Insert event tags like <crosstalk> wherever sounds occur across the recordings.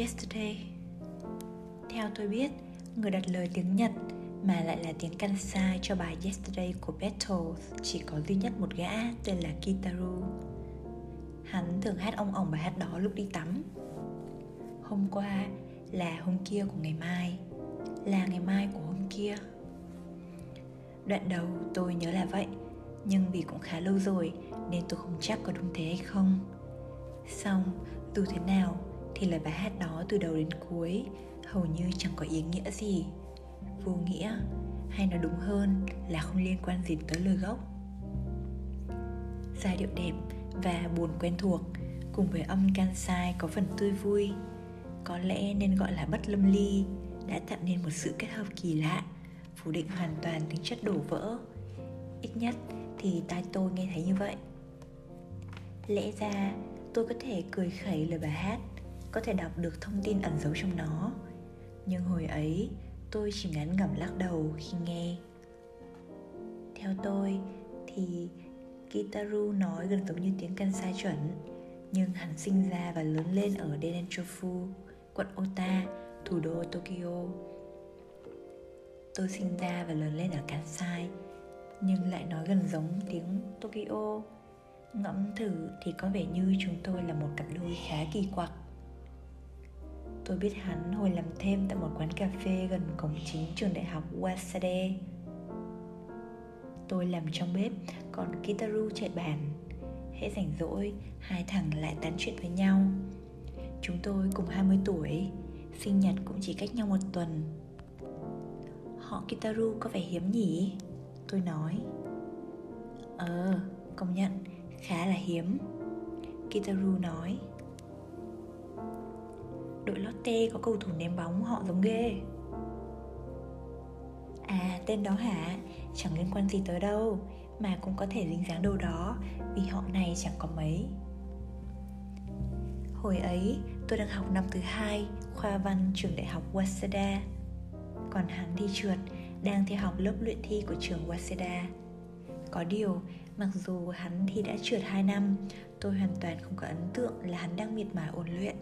Yesterday Theo tôi biết, người đặt lời tiếng Nhật mà lại là tiếng Kansai cho bài Yesterday của Beatles chỉ có duy nhất một gã tên là Kitaru. Hắn thường hát ông ổng bài hát đó lúc đi tắm. Hôm qua là hôm kia của ngày mai, là ngày mai của hôm kia. Đoạn đầu tôi nhớ là vậy, nhưng vì cũng khá lâu rồi nên tôi không chắc có đúng thế hay không. Xong, dù thế nào thì lời bài hát đó từ đầu đến cuối hầu như chẳng có ý nghĩa gì. Vô nghĩa hay nói đúng hơn là không liên quan gì tới lời gốc. Giai điệu đẹp và buồn quen thuộc cùng với âm kansai có phần tươi vui, có lẽ nên gọi là bất lâm ly, đã tạo nên một sự kết hợp kỳ lạ, phủ định hoàn toàn tính chất đổ vỡ. Ít nhất thì tai tôi nghe thấy như vậy. Lẽ ra tôi có thể cười khẩy lời bài hát có thể đọc được thông tin ẩn giấu trong nó nhưng hồi ấy tôi chỉ ngắn ngẩm lắc đầu khi nghe theo tôi thì Kitaru nói gần giống như tiếng Kansai chuẩn nhưng hắn sinh ra và lớn lên ở Denenchofu, quận Ota, thủ đô Tokyo. Tôi sinh ra và lớn lên ở Kansai nhưng lại nói gần giống tiếng Tokyo. Ngẫm thử thì có vẻ như chúng tôi là một cặp đôi khá kỳ quặc. Tôi biết hắn hồi làm thêm tại một quán cà phê gần cổng chính trường đại học Wasade. Tôi làm trong bếp, còn Kitaru chạy bàn. Hễ rảnh rỗi, hai thằng lại tán chuyện với nhau. Chúng tôi cùng 20 tuổi, sinh nhật cũng chỉ cách nhau một tuần. Họ Kitaru có vẻ hiếm nhỉ? Tôi nói. Ờ, công nhận, khá là hiếm. Kitaru nói đội Lotte có cầu thủ ném bóng họ giống ghê. À tên đó hả? Chẳng liên quan gì tới đâu, Mà cũng có thể dính dáng đâu đó, Vì họ này chẳng có mấy. Hồi ấy, tôi đang học năm thứ hai Khoa văn trường đại học Waseda. Còn hắn thì trượt, Đang theo học lớp luyện thi của trường Waseda. Có điều, Mặc dù hắn thi đã trượt 2 năm, Tôi hoàn toàn không có ấn tượng là hắn đang miệt mài ôn luyện.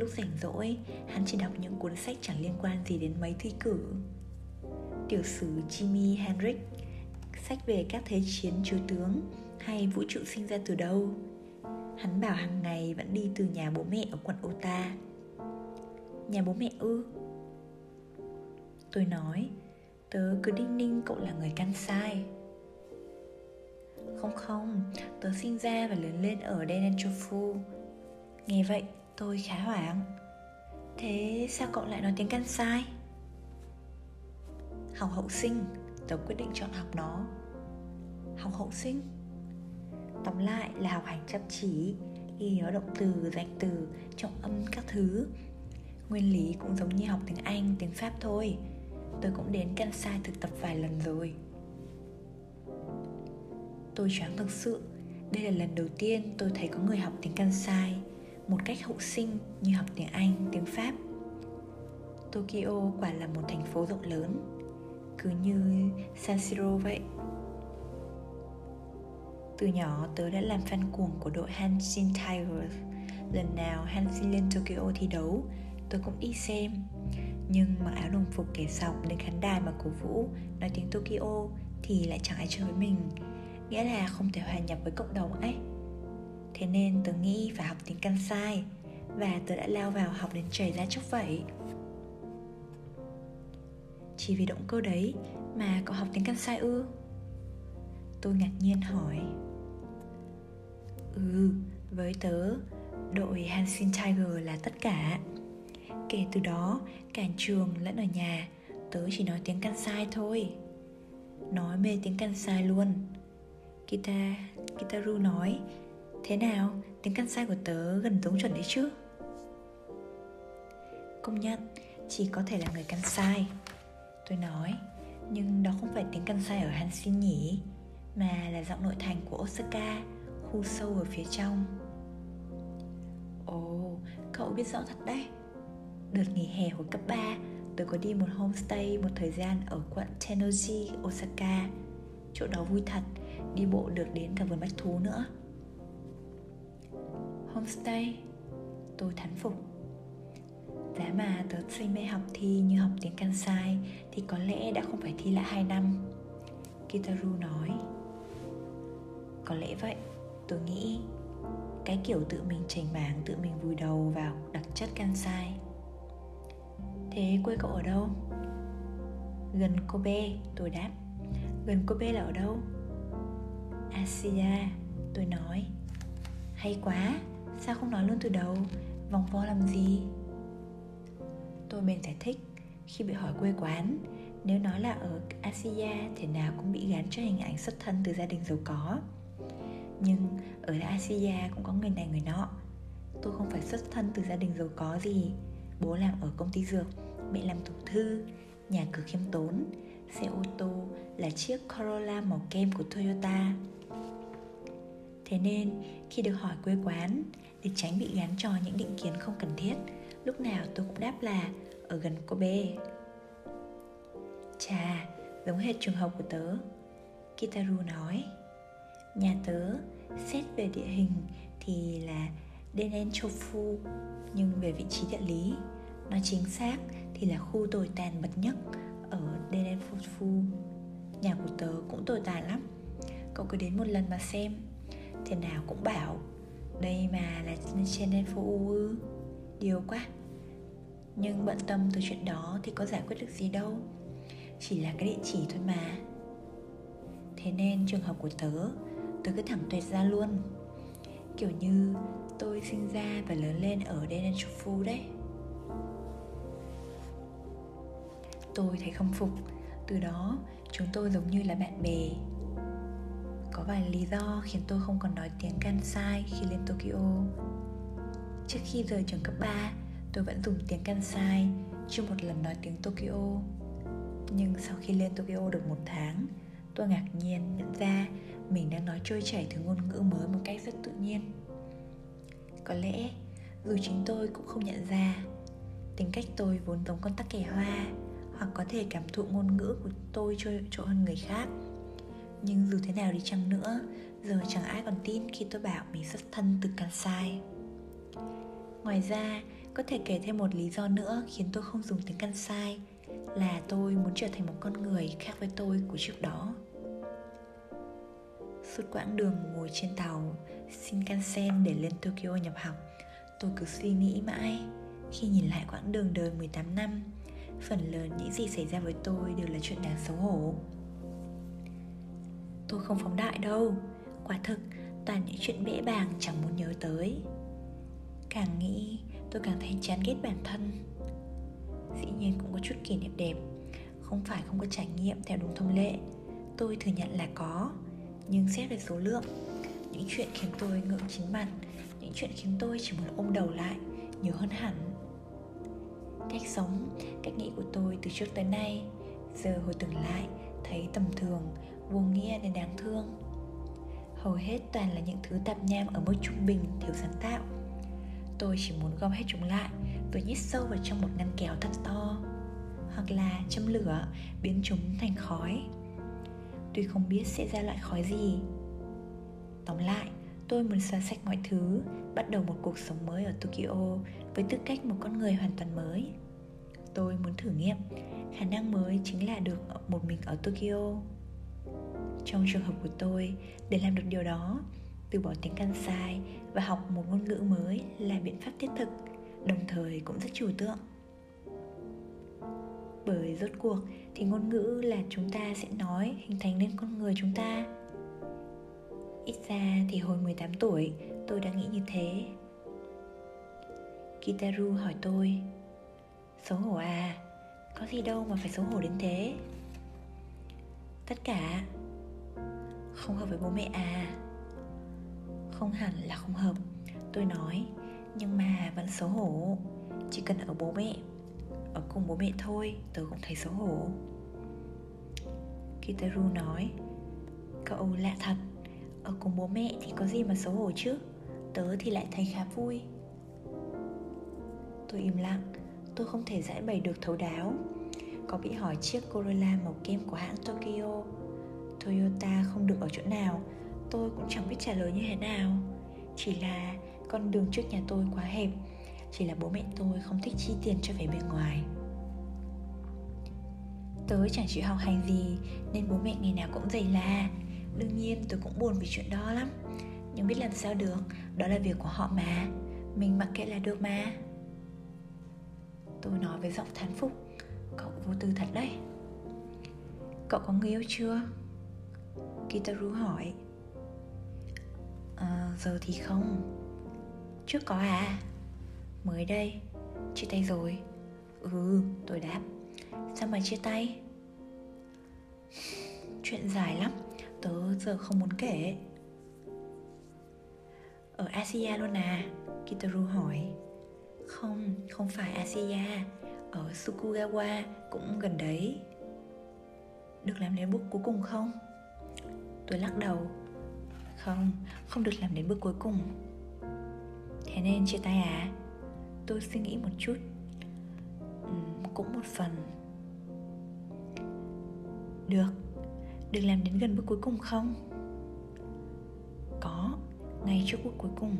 Lúc rảnh rỗi, hắn chỉ đọc những cuốn sách chẳng liên quan gì đến mấy thi cử. Tiểu sử Jimi Hendrix, sách về các thế chiến chúa tướng hay vũ trụ sinh ra từ đâu. Hắn bảo hàng ngày vẫn đi từ nhà bố mẹ ở quận Ota. Nhà bố mẹ ư? Tôi nói, tớ cứ đinh ninh cậu là người căn sai. Không không, tớ sinh ra và lớn lên ở Denenchofu. Nghe vậy, Tôi khá hoảng. Thế sao cậu lại nói tiếng Kansai? Học hậu sinh Tớ quyết định chọn học nó. Học hậu sinh? Tóm lại là học hành chăm chỉ Ghi nhớ động từ, danh từ, trọng âm các thứ. Nguyên lý cũng giống như học tiếng Anh, tiếng Pháp thôi. Tôi cũng đến Kansai thực tập vài lần rồi. Tôi choáng thực sự. Đây là lần đầu tiên tôi thấy có người học tiếng Kansai một cách hậu sinh như học tiếng Anh, tiếng Pháp. Tokyo quả là một thành phố rộng lớn, cứ như San Siro vậy. Từ nhỏ tớ đã làm fan cuồng của đội Hanshin Tigers. Lần nào Hanshin lên Tokyo thi đấu, tớ cũng đi xem. Nhưng mặc áo đồng phục kẻ sọc đến khán đài mà cổ vũ nói tiếng Tokyo thì lại chẳng ai chơi với mình. Nghĩa là không thể hòa nhập với cộng đồng ấy. Thế nên tớ nghĩ phải học tiếng Kansai Và tớ đã lao vào học đến chảy ra chốc vậy. Chỉ vì động cơ đấy mà cậu học tiếng Kansai ư? Tôi ngạc nhiên hỏi. Ừ, với tớ, đội Hanshin Tiger là tất cả. Kể từ đó, cả trường lẫn ở nhà, tớ chỉ nói tiếng Kansai thôi. Nói mê tiếng Kansai luôn. Kita, Kitaru nói Thế nào, tiếng căn sai của tớ gần giống chuẩn đấy chứ? Công nhận, chỉ có thể là người căn sai. Tôi nói, nhưng đó không phải tiếng căn sai ở Hanshin nhỉ Mà là giọng nội thành của Osaka, khu sâu ở phía trong. Ồ, cậu biết rõ thật đấy. Đợt nghỉ hè hồi cấp 3 Tôi có đi một homestay một thời gian ở quận Tennoji, Osaka. Chỗ đó vui thật, đi bộ được đến cả vườn bách thú nữa homestay tôi thán phục. Giá mà tớ say mê học thi như học tiếng Kansai Thì có lẽ đã không phải thi lại 2 năm. Kitaru nói Có lẽ vậy Tôi nghĩ Cái kiểu tự mình chảnh mảng Tự mình vùi đầu vào đặc chất Kansai. Thế quê cậu ở đâu? Gần Kobe, tôi đáp. Gần Kobe là ở đâu? Asia, tôi nói. Hay quá, sao không nói luôn từ đầu? Vòng vo làm gì? Tôi bèn giải thích, Khi bị hỏi quê quán, Nếu nói là ở Asia Thì nào cũng bị gắn cho hình ảnh xuất thân từ gia đình giàu có. Nhưng ở Asia cũng có người này người nọ. Tôi không phải xuất thân từ gia đình giàu có gì. Bố làm ở công ty dược, Mẹ làm thủ thư, Nhà cửa khiêm tốn, Xe ô tô là chiếc Corolla màu kem của Toyota. Thế nên, khi được hỏi quê quán để tránh bị gắn cho những định kiến không cần thiết. Lúc nào tôi cũng đáp là ở gần cô B. Chà, giống hệt trường hợp của tớ. Kitaru nói Nhà tớ, xét về địa hình thì là Denenchofu Nhưng về vị trí địa lý Nói chính xác thì là khu tồi tàn bậc nhất ở Denenchofu. Nhà của tớ cũng tồi tàn lắm. Cậu cứ đến một lần mà xem Thế nào cũng bảo đây mà là trên Denenchofu ư? Điều quá. Nhưng bận tâm từ chuyện đó thì có giải quyết được gì đâu. Chỉ là cái địa chỉ thôi mà. Thế nên trường hợp của tớ tớ cứ thẳng tuyệt ra luôn. Kiểu như tôi sinh ra và lớn lên ở Denenchofu đấy. Tôi thấy không phục. Từ đó, chúng tôi giống như là bạn bè có vài lý do khiến tôi không còn nói tiếng Kansai khi lên Tokyo Trước khi rời trường cấp 3 tôi vẫn dùng tiếng Kansai chưa một lần nói tiếng Tokyo. Nhưng sau khi lên Tokyo được một tháng, tôi ngạc nhiên nhận ra mình đang nói trôi chảy thứ ngôn ngữ mới một cách rất tự nhiên. Có lẽ dù chính tôi cũng không nhận ra tính cách tôi vốn giống con tắc kè hoa hoặc có thể cảm thụ ngôn ngữ của tôi trôi chỗ hơn người khác nhưng dù thế nào đi chăng nữa giờ chẳng ai còn tin khi tôi bảo mình xuất thân từ Kansai ngoài ra có thể kể thêm một lý do nữa khiến tôi không dùng tiếng Kansai là tôi muốn trở thành một con người khác với tôi của trước đó. Suốt quãng đường ngồi trên tàu Shinkansen để lên Tokyo nhập học, tôi cứ suy nghĩ mãi khi nhìn lại quãng đường đời 18 năm, phần lớn những gì xảy ra với tôi đều là chuyện đáng xấu hổ. Tôi không phóng đại đâu, quả thực toàn những chuyện bẽ bàng chẳng muốn nhớ tới. Càng nghĩ tôi càng thấy chán ghét bản thân. Dĩ nhiên cũng có chút kỷ niệm đẹp. Không phải không có trải nghiệm theo đúng thông lệ. Tôi thừa nhận là có. Nhưng xét về số lượng những chuyện khiến tôi ngượng chính mặt những chuyện khiến tôi chỉ muốn ôm đầu lại nhiều hơn hẳn. Cách sống cách nghĩ của tôi từ trước tới nay giờ hồi tưởng lại thấy tầm thường vô nghĩa đến đáng thương. Hầu hết toàn là những thứ tạp nham ở mức trung bình, thiếu sáng tạo. Tôi chỉ muốn gom hết chúng lại rồi nhét sâu vào trong một ngăn kéo thật to, hoặc là châm lửa, biến chúng thành khói. Tuy không biết sẽ ra loại khói gì. Tóm lại, tôi muốn xóa sạch mọi thứ, bắt đầu một cuộc sống mới ở tokyo với tư cách một con người hoàn toàn mới. Tôi muốn thử nghiệm, khả năng mới chính là được một mình ở tokyo trong trường hợp của tôi để làm được điều đó từ bỏ tiếng Kansai và học một ngôn ngữ mới là biện pháp thiết thực, đồng thời cũng rất trừu tượng. Bởi rốt cuộc thì ngôn ngữ là chúng ta sẽ nói hình thành nên con người chúng ta. Ít ra thì hồi 18 tuổi tôi đã nghĩ như thế. Kitaru hỏi tôi Xấu hổ à Có gì đâu mà phải xấu hổ đến thế Tất cả không hợp với bố mẹ à? Không hẳn là không hợp, tôi nói, nhưng mà vẫn xấu hổ. Chỉ cần ở bố mẹ, ở cùng bố mẹ thôi tớ cũng thấy xấu hổ. Kitaru nói, Cậu lạ thật, Ở cùng bố mẹ thì có gì mà xấu hổ chứ? Tớ thì lại thấy khá vui. Tôi im lặng, Tôi không thể giải bày được thấu đáo. Có bị hỏi chiếc Corolla màu kem của hãng Tokyo Toyota không được ở chỗ nào, tôi cũng chẳng biết trả lời như thế nào. Chỉ là con đường trước nhà tôi quá hẹp, Chỉ là bố mẹ tôi không thích chi tiền cho vẻ bên ngoài. Tớ chẳng chịu học hành gì, Nên bố mẹ ngày nào cũng dày la Đương nhiên tôi cũng buồn vì chuyện đó lắm, Nhưng biết làm sao được, Đó là việc của họ mà, Mình mặc kệ là được mà. Tôi nói với giọng thán phục, Cậu vô tư thật đấy. Cậu có người yêu chưa? Kitaru hỏi à, Giờ thì không. Trước có à? Mới đây. Chia tay rồi. Ừ tôi đáp. Sao mà chia tay? <laughs> Chuyện dài lắm Tớ giờ không muốn kể. Ở Asia luôn à? Kitaru hỏi. Không, không phải Asia Ở Sukugawa cũng gần đấy. Được làm đến bước cuối cùng không? Tôi lắc đầu. Không, không được làm đến bước cuối cùng. Thế nên chia tay à? Tôi suy nghĩ một chút. Ừ, Cũng một phần. Được Được làm đến gần bước cuối cùng không? Có Ngay trước bước cuối cùng.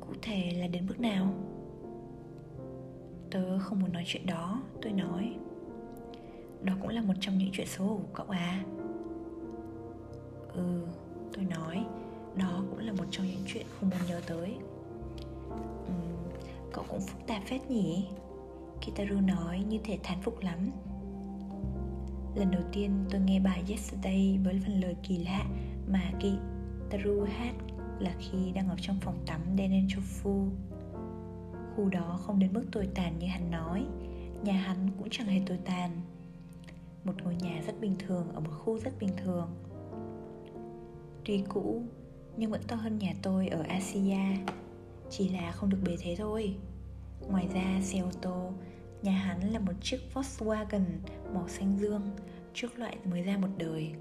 Cụ thể là đến bước nào? Tớ không muốn nói chuyện đó Tôi nói. Đó cũng là một trong những chuyện xấu hổ của cậu à? Ừ Tôi nói Đó cũng là một trong những chuyện không muốn nhớ tới ừ, Cậu cũng phức tạp phết nhỉ Kitaru nói như thể thán phục lắm Lần đầu tiên tôi nghe bài Yesterday với phần lời kỳ lạ mà Kitaru hát là khi đang ở trong phòng tắm Denenchofu. Khu đó không đến mức tồi tàn như hắn nói, nhà hắn cũng chẳng hề tồi tàn. Một ngôi nhà rất bình thường ở một khu rất bình thường. Tuy cũ, nhưng vẫn to hơn nhà tôi ở Asia. Chỉ là không được bề thế thôi. Ngoài ra xe ô tô Nhà hắn là một chiếc Volkswagen màu xanh dương Trước loại mới ra một đời.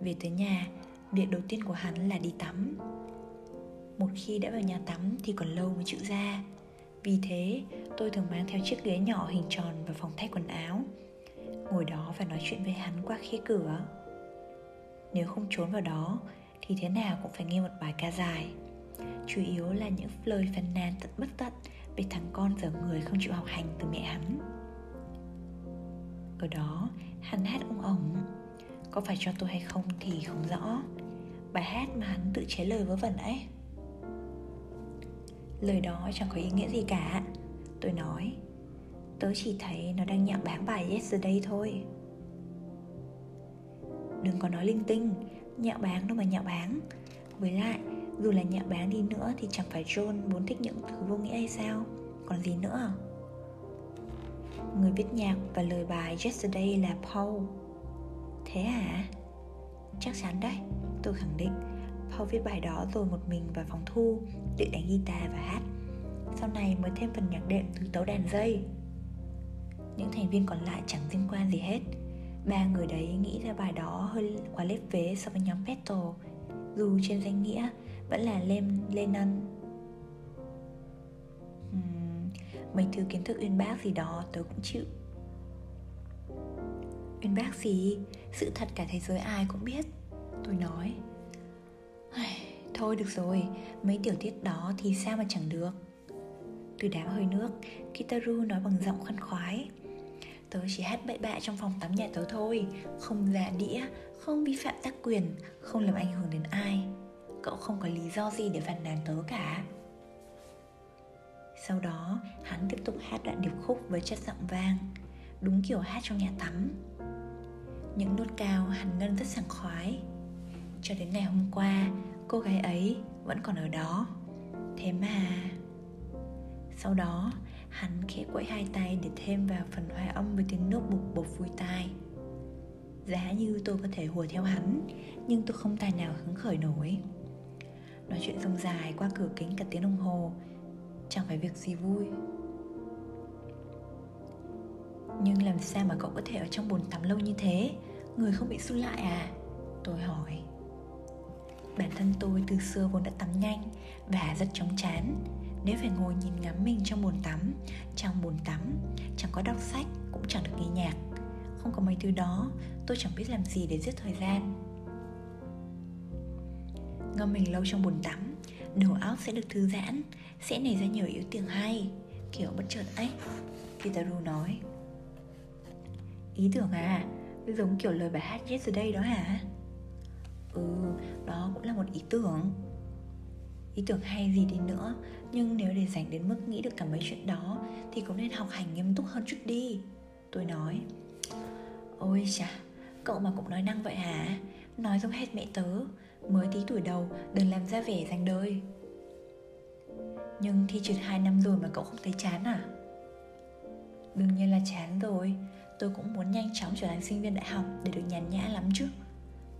Về tới nhà Việc đầu tiên của hắn là đi tắm. Một khi đã vào nhà tắm thì còn lâu mới chịu ra. Vì thế tôi thường mang theo chiếc ghế nhỏ hình tròn vào phòng thay quần áo. Ngồi đó và nói chuyện với hắn qua khía cửa. Nếu không trốn vào đó, thì thế nào cũng phải nghe một bài ca dài. Chủ yếu là những lời phàn nàn tận bất tận về thằng con dở người không chịu học hành từ mẹ hắn. Ở đó, hắn hát ông ổng. Có phải cho tôi hay không thì không rõ. Bài hát mà hắn tự chế lời vớ vẩn ấy. Lời đó chẳng có ý nghĩa gì cả. Tôi nói, tớ chỉ thấy nó đang nhạo bán bài yesterday thôi đừng có nói linh tinh. Nhạo báng đâu mà nhạo báng. Với lại, dù là nhạo báng đi nữa thì chẳng phải John muốn thích những thứ vô nghĩa hay sao? Còn gì nữa? Người viết nhạc và lời bài Yesterday là Paul. Thế hả? Chắc chắn đấy. Tôi khẳng định, Paul viết bài đó rồi một mình vào phòng thu, tự đánh guitar và hát. Sau này mới thêm phần nhạc đệm từ tấu đàn dây. Những thành viên còn lại chẳng liên quan gì hết ba người đấy nghĩ ra bài đó hơi quá lép vế so với nhóm Petal dù trên danh nghĩa vẫn là Lem Lennon uhm, mấy thứ kiến thức uyên bác gì đó tớ cũng chịu. Uyên bác gì? Sự thật cả thế giới ai cũng biết tôi nói. Thôi được rồi mấy tiểu tiết đó thì sao mà chẳng được. Từ đám hơi nước kitaru nói bằng giọng khăn khoái. Tớ chỉ hát bậy bạ trong phòng tắm nhà tớ thôi. Không giả đĩa, không vi phạm tác quyền Không làm ảnh hưởng đến ai. Cậu không có lý do gì để phản nàn tớ cả. Sau đó hắn tiếp tục hát đoạn điệp khúc với chất giọng vang Đúng kiểu hát trong nhà tắm. Những nốt cao hắn ngân rất sảng khoái. Cho đến ngày hôm qua Cô gái ấy vẫn còn ở đó. Thế mà Sau đó Hắn khẽ quẫy hai tay để thêm vào phần hòa âm với tiếng nước bục bột vui tai. Giá như tôi có thể hùa theo hắn, Nhưng tôi không tài nào hứng khởi nổi. Nói chuyện rông dài qua cửa kính cả tiếng đồng hồ, Chẳng phải việc gì vui. Nhưng làm sao mà cậu có thể ở trong bồn tắm lâu như thế? Người không bị sút lại à? Tôi hỏi. Bản thân tôi từ xưa vốn đã tắm nhanh Và rất chóng chán nếu phải ngồi nhìn ngắm mình trong bồn tắm, Trong bồn tắm, Chẳng có đọc sách, Cũng chẳng được nghe nhạc. Không có mấy thứ đó, Tôi chẳng biết làm gì để giết thời gian. Ngâm mình lâu trong bồn tắm, đầu óc sẽ được thư giãn, sẽ nảy ra nhiều ý tưởng hay, kiểu bất chợt ấy, Kitaru nói. Ý tưởng à? Giống kiểu lời bài hát yesterday đó hả? Ừ đó cũng là một ý tưởng ý tưởng hay gì đi nữa. Nhưng nếu để dành đến mức nghĩ được cả mấy chuyện đó, thì cũng nên học hành nghiêm túc hơn chút đi. Tôi nói. Ôi chà, cậu mà cũng nói năng vậy hả? Nói giống hết mẹ tớ. Mới tí tuổi đầu, đừng làm ra vẻ dành đời. Nhưng thi trượt 2 năm rồi mà cậu không thấy chán à? Đương nhiên là chán rồi. Tôi cũng muốn nhanh chóng trở thành sinh viên đại học để được nhàn nhã lắm chứ.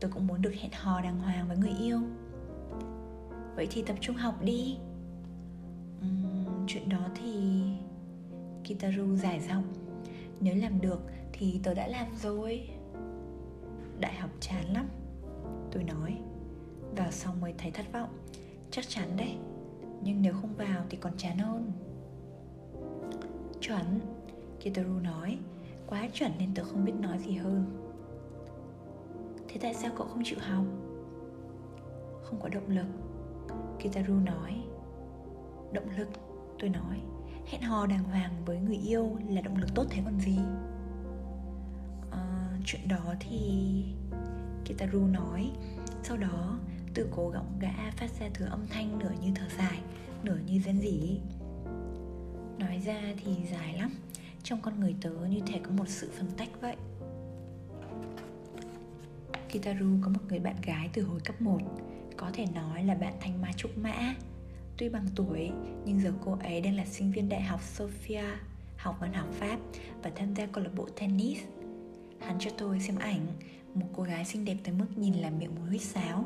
Tôi cũng muốn được hẹn hò đàng hoàng với người yêu vậy thì tập trung học đi. Uhm, chuyện đó thì kitaru giải giọng. Nếu làm được thì tớ đã làm rồi. Đại học chán lắm tôi nói. Vào xong mới thấy thất vọng. Chắc chắn đấy nhưng nếu không vào thì còn chán hơn. Chuẩn kitaru nói. Quá chuẩn nên tớ không biết nói gì hơn. Thế tại sao cậu không chịu học? Không có động lực kitaru nói. Động lực tôi nói. Hẹn hò đàng hoàng với người yêu là động lực tốt thế còn gì? À, chuyện đó thì kitaru nói. Sau đó từ cổ gọng gã phát ra thứ âm thanh nửa như thở dài nửa như rên rỉ. Nói ra thì dài lắm. Trong con người tớ như thể có một sự phân tách vậy. Kitaru có một người bạn gái từ hồi cấp 1 có thể nói là bạn thanh mai trúc mã. Tuy bằng tuổi nhưng giờ cô ấy đang là sinh viên đại học Sofia Học văn học Pháp và tham gia câu lạc bộ tennis. Hắn cho tôi xem ảnh Một cô gái xinh đẹp tới mức nhìn làm miệng một huýt sáo.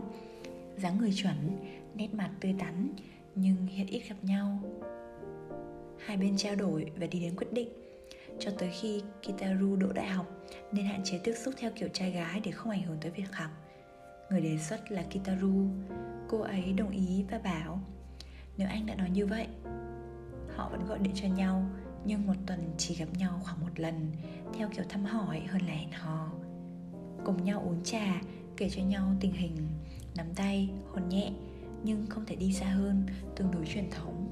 Dáng người chuẩn, nét mặt tươi tắn Nhưng hiện ít gặp nhau. Hai bên trao đổi và đi đến quyết định. Cho tới khi Kitaru đỗ đại học nên hạn chế tiếp xúc theo kiểu trai gái để không ảnh hưởng tới việc học. Người đề xuất là Kitaru, cô ấy đồng ý và bảo nếu anh đã nói như vậy họ vẫn gọi điện cho nhau nhưng một tuần chỉ gặp nhau khoảng một lần theo kiểu thăm hỏi hơn là hẹn hò. Cùng nhau uống trà kể cho nhau tình hình nắm tay hôn nhẹ nhưng không thể đi xa hơn tương đối truyền thống.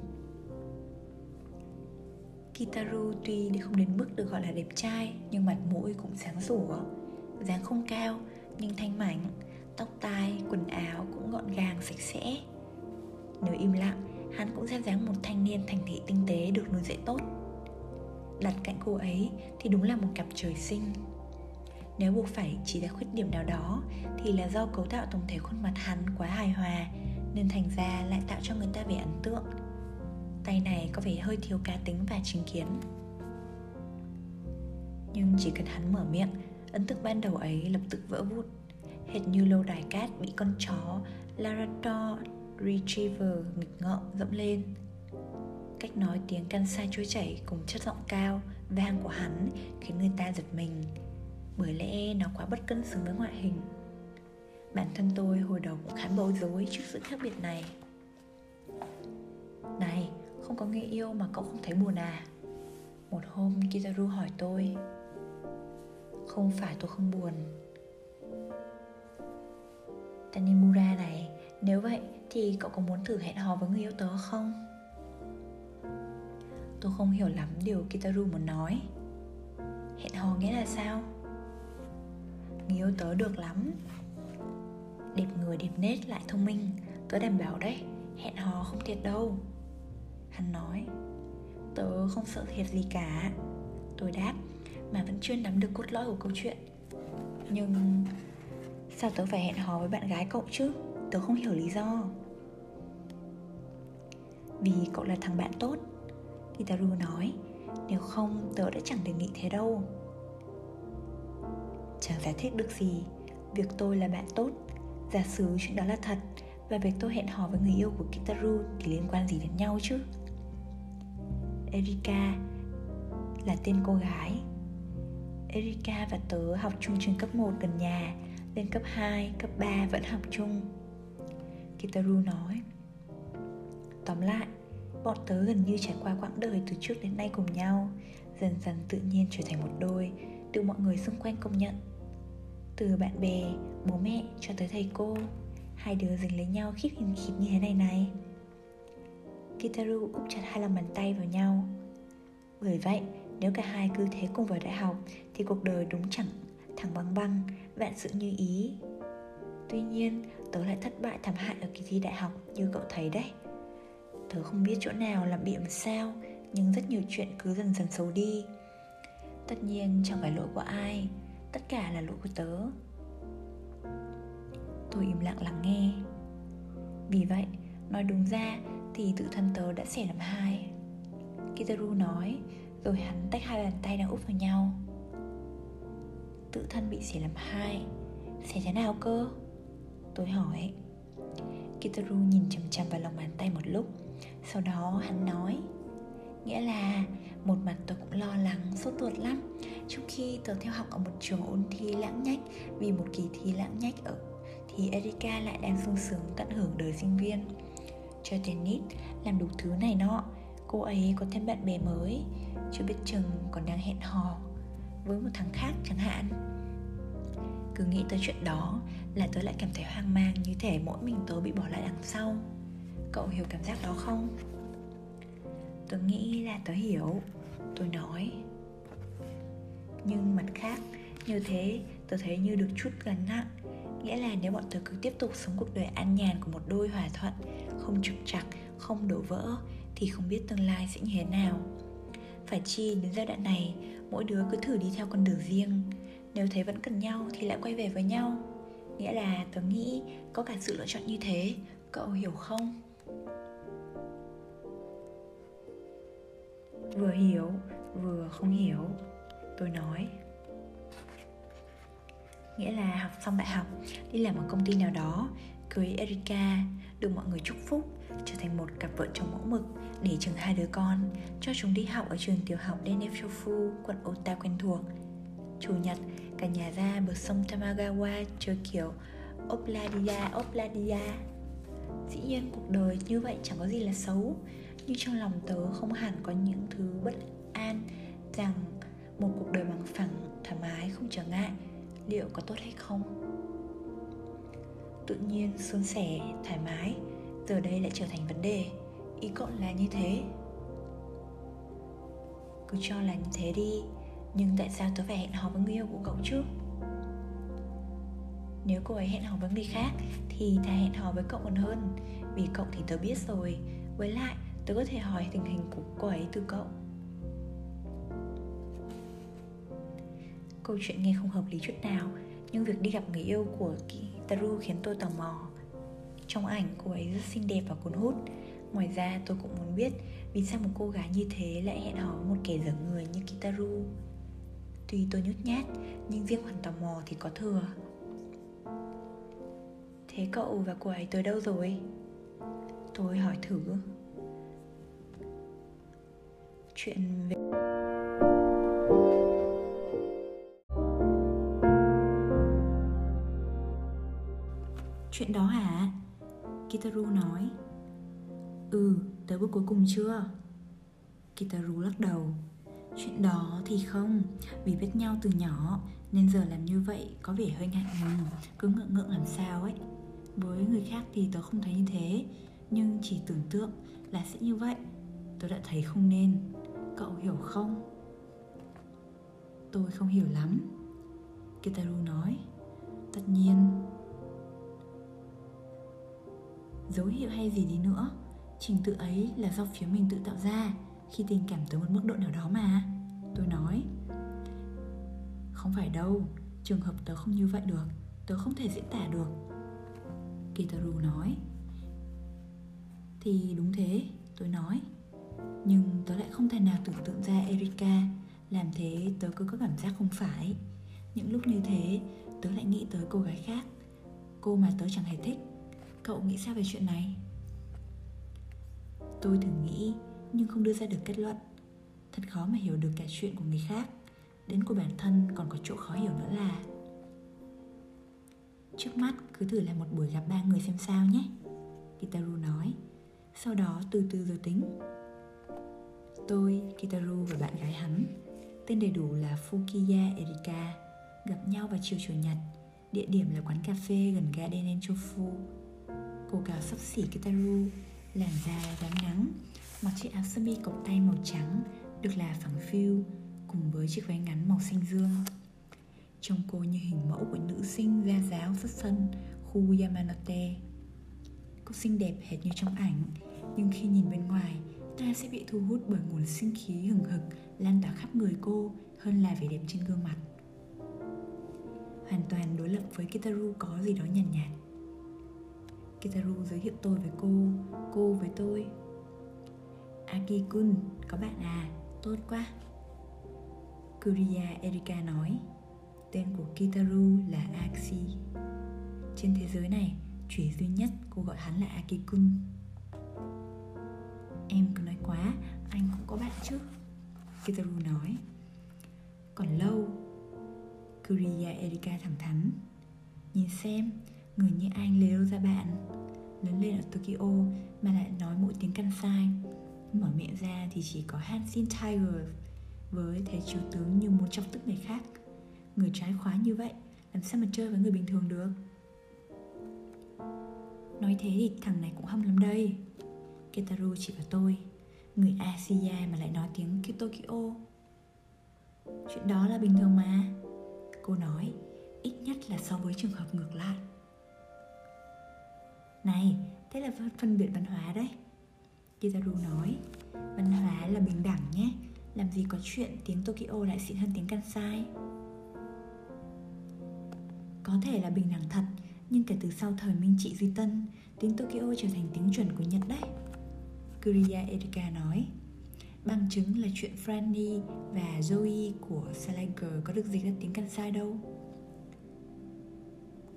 Kitaru tuy không đến mức được gọi là đẹp trai nhưng mặt mũi cũng sáng sủa. Dáng không cao nhưng thanh mảnh tóc tai, quần áo cũng gọn gàng, sạch sẽ. Nếu im lặng, hắn cũng ra dáng một thanh niên thành thị tinh tế được nuôi dạy tốt. Đặt cạnh cô ấy thì đúng là một cặp trời sinh. Nếu buộc phải chỉ ra khuyết điểm nào đó, thì là do cấu tạo tổng thể khuôn mặt hắn quá hài hòa, nên thành ra lại tạo cho người ta vẻ ấn tượng. Tay này có vẻ hơi thiếu cá tính và chính kiến. Nhưng chỉ cần hắn mở miệng, ấn tượng ban đầu ấy lập tức vỡ vụn hệt như lâu đài cát bị con chó Labrador Retriever nghịch ngợm dẫm lên. Cách nói tiếng Kansai trôi chảy cùng chất giọng cao, vang của hắn khiến người ta giật mình, bởi lẽ nó quá bất cân xứng với ngoại hình. Bản thân tôi hồi đầu cũng khá bối rối trước sự khác biệt này. Này, không có người yêu mà cậu không thấy buồn à? Một hôm Kizaru hỏi tôi. Không phải tôi không buồn. Tanimura này. Nếu vậy thì cậu có muốn thử hẹn hò với người yêu tớ không? Tôi không hiểu lắm điều Kitaru muốn nói. Hẹn hò nghĩa là sao? Người yêu tớ được lắm. Đẹp người đẹp nết lại thông minh. Tớ đảm bảo đấy. Hẹn hò không thiệt đâu. Hắn nói. Tớ không sợ thiệt gì cả. Tôi đáp, Mà vẫn chưa nắm được cốt lõi của câu chuyện. Nhưng Sao tớ phải hẹn hò với bạn gái cậu chứ? Tớ không hiểu lý do. Vì cậu là thằng bạn tốt, Kitaru nói, Nếu không tớ đã chẳng đề nghị thế đâu. Chẳng giải thích được gì, Việc tôi là bạn tốt, Giả sử chuyện đó là thật, Và việc tôi hẹn hò với người yêu của Kitaru Thì liên quan gì đến nhau chứ? Erika là tên cô gái. Erika và tớ học chung trường cấp 1 gần nhà lên cấp 2, cấp 3 vẫn học chung. Kitaru nói Tóm lại, bọn tớ gần như trải qua quãng đời từ trước đến nay cùng nhau Dần dần tự nhiên trở thành một đôi Được mọi người xung quanh công nhận. Từ bạn bè, bố mẹ cho tới thầy cô Hai đứa dính lấy nhau khít khít như thế này này. Kitaru úp chặt hai lòng bàn tay vào nhau. Bởi vậy, nếu cả hai cứ thế cùng vào đại học Thì cuộc đời đúng chẳng thẳng băng băng, vạn sự như ý. Tuy nhiên, tớ lại thất bại thảm hại ở kỳ thi đại học như cậu thấy đấy. Tớ không biết chỗ nào làm bịa làm sao Nhưng rất nhiều chuyện cứ dần dần xấu đi. Tất nhiên chẳng phải lỗi của ai Tất cả là lỗi của tớ. Tôi im lặng lắng nghe. Vì vậy, nói đúng ra thì tự thân tớ đã xẻ làm hai. Kitaru nói Rồi hắn tách hai bàn tay đang úp vào nhau. Tự thân bị xẻ làm hai. Xẻ thế nào cơ? Tôi hỏi. Kitaru nhìn chằm chằm vào lòng bàn tay một lúc. Sau đó hắn nói Nghĩa là một mặt tôi cũng lo lắng, sốt ruột lắm. Trong khi tôi theo học ở một trường ôn thi lãng nhách Vì một kỳ thi lãng nhách ở Thì Erika lại đang sung sướng tận hưởng đời sinh viên. Chơi tennis, làm đủ thứ này nọ Cô ấy có thêm bạn bè mới. Chưa biết chừng còn đang hẹn hò Với một thằng khác chẳng hạn cứ nghĩ tới chuyện đó là tớ lại cảm thấy hoang mang như thể mỗi mình tớ bị bỏ lại đằng sau. Cậu hiểu cảm giác đó không? Tớ nghĩ là tớ hiểu. Tôi nói. Nhưng mặt khác, như thế, tớ thấy như được chút gánh nặng. Nghĩa là nếu bọn tớ cứ tiếp tục sống cuộc đời an nhàn của một đôi hòa thuận, không trục trặc, không đổ vỡ, thì không biết tương lai sẽ như thế nào. Phải chi đến giai đoạn này, mỗi đứa cứ thử đi theo con đường riêng nếu thấy vẫn cần nhau thì lại quay về với nhau. Nghĩa là tớ nghĩ có cả sự lựa chọn như thế, cậu hiểu không? Vừa hiểu, vừa không hiểu, tôi nói. Nghĩa là học xong đại học, đi làm ở công ty nào đó, cưới Erika, được mọi người chúc phúc, trở thành một cặp vợ chồng mẫu mực, để chừng hai đứa con, cho chúng đi học ở trường tiểu học Denechofu quận Ota quen thuộc chủ nhật cả nhà ra bờ sông Tamagawa chơi kiểu Opladia Opladia. Dĩ nhiên cuộc đời như vậy chẳng có gì là xấu Nhưng trong lòng tớ không hẳn có những thứ bất an Rằng một cuộc đời bằng phẳng, thoải mái, không trở ngại. Liệu có tốt hay không? Tự nhiên, suôn sẻ, thoải mái Giờ đây lại trở thành vấn đề. Ý cậu là như thế. Cứ cho là như thế đi nhưng tại sao tớ phải hẹn hò với người yêu của cậu chứ? Nếu cô ấy hẹn hò với người khác, Thì thà hẹn hò với cậu còn hơn. Vì cậu thì tớ biết rồi. Với lại, tớ có thể hỏi tình hình của cô ấy từ cậu. Câu chuyện nghe không hợp lý chút nào, Nhưng việc đi gặp người yêu của Kitaru khiến tôi tò mò. Trong ảnh, cô ấy rất xinh đẹp và cuốn hút. Ngoài ra, tôi cũng muốn biết Vì sao một cô gái như thế lại hẹn hò với một kẻ dở người như Kitaru Tuy tôi nhút nhát Nhưng riêng phần tò mò thì có thừa Thế cậu và cô ấy tới đâu rồi? Tôi hỏi thử Chuyện về... Chuyện đó hả? Kitaru nói Ừ, tới bước cuối cùng chưa? Kitaru lắc đầu Chuyện đó thì không, Vì biết nhau từ nhỏ, Nên giờ làm như vậy có vẻ hơi ngại ngùng, Cứ ngượng ngượng làm sao ấy. Với người khác thì tớ không thấy như thế, Nhưng chỉ tưởng tượng là sẽ như vậy. Tớ đã thấy không nên. Cậu hiểu không? Tôi không hiểu lắm. Kitaru nói. Tất nhiên. Dấu hiệu hay gì đi nữa? Trình tự ấy là do phía mình tự tạo ra khi tình cảm tới một mức độ nào đó mà. Tôi nói, không phải đâu, trường hợp tớ không như vậy được, tớ không thể diễn tả được. Kitaru nói. Thì đúng thế, tôi nói. Nhưng tớ lại không thể nào tưởng tượng ra erika làm thế, tớ cứ có cảm giác không phải. Những lúc như thế, tớ lại nghĩ tới cô gái khác, cô mà tớ chẳng hề thích. Cậu nghĩ sao về chuyện này? Tôi thử nghĩ nhưng không đưa ra được kết luận. Thật khó mà hiểu được cả chuyện của người khác. Đến của bản thân còn có chỗ khó hiểu nữa là trước mắt, cứ thử làm một buổi gặp ba người xem sao nhé, kitaru nói. Sau đó, từ từ rồi tính. Tôi, kitaru và bạn gái hắn, tên đầy đủ là fukiya erika, gặp nhau vào chiều chủ nhật. Địa điểm là quán cà phê gần ga Denenchofu cô cao sắp xỉ Kitaru, Làn da rám nắng. Mặc chiếc áo sơ mi cộc tay màu trắng Được là phẳng phiu Cùng với chiếc váy ngắn màu xanh dương. Trông cô như hình mẫu của nữ sinh gia giáo xuất sân Khu Yamanote. Cô xinh đẹp hệt như trong ảnh Nhưng khi nhìn bên ngoài Ta sẽ bị thu hút bởi nguồn sinh khí hừng hực Lan tỏa khắp người cô Hơn là vẻ đẹp trên gương mặt. Hoàn toàn đối lập với Kitaru có gì đó nhàn nhạt, nhạt. Kitaru giới thiệu tôi với cô Cô với tôi. Aki-kun, có bạn à, tốt quá. Kuriya Erika nói Tên của Kitaru là Aki. Trên thế giới này, chỉ duy nhất cô gọi hắn là Aki-kun. Em cứ nói quá, anh cũng có bạn chứ? Kitaru nói. Còn lâu? Kuriya Erika thẳng thắn. Nhìn xem, người như anh lấy đâu ra bạn? Lớn lên ở Tokyo mà lại nói mỗi tiếng căn sai. Mở miệng ra thì chỉ có Hansin Tiger Với thế chiếu tướng như muốn chọc tức người khác. Người trái khóa như vậy Làm sao mà chơi với người bình thường được? Nói thế thì thằng này cũng hâm lắm đây. Ketaru chỉ vào tôi Người Asia mà lại nói tiếng Tokyo Chuyện đó là bình thường mà. Cô nói Ít nhất là so với trường hợp ngược lại. Này, thế là phân biệt văn hóa đấy. Kizaru nói, Văn hóa là bình đẳng nhé, Làm gì có chuyện tiếng Tokyo lại xịn hơn tiếng Kansai. Có thể là bình đẳng thật, Nhưng kể từ sau thời Minh Trị Duy Tân, Tiếng Tokyo trở thành tiếng chuẩn của Nhật đấy. Kuriya Erika nói Bằng chứng là chuyện Franny và Zoe của Salinger có được dịch ra tiếng Kansai đâu.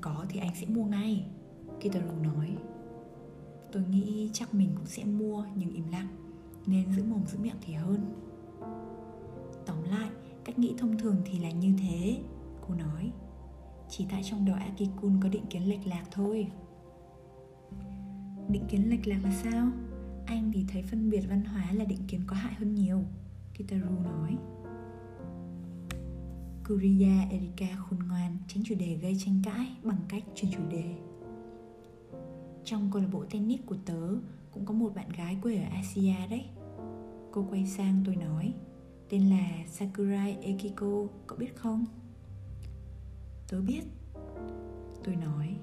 Có thì anh sẽ mua ngay Kitaru nói. Tôi nghĩ chắc mình cũng sẽ mua nhưng im lặng Nên giữ mồm giữ miệng thì hơn. Tóm lại, cách nghĩ thông thường thì là như thế Cô nói. Chỉ tại trong đầu Akikun có định kiến lệch lạc thôi. Định kiến lệch lạc là sao? Anh thì thấy phân biệt văn hóa là định kiến có hại hơn nhiều Kitaru nói. Kuriya Erika khôn ngoan tránh chủ đề gây tranh cãi bằng cách chuyển chủ đề trong câu lạc bộ tennis của tớ cũng có một bạn gái quê ở Asia đấy. Cô quay sang tôi nói Tên là Sakurai Ekiko, cậu biết không? Tớ biết. Tôi nói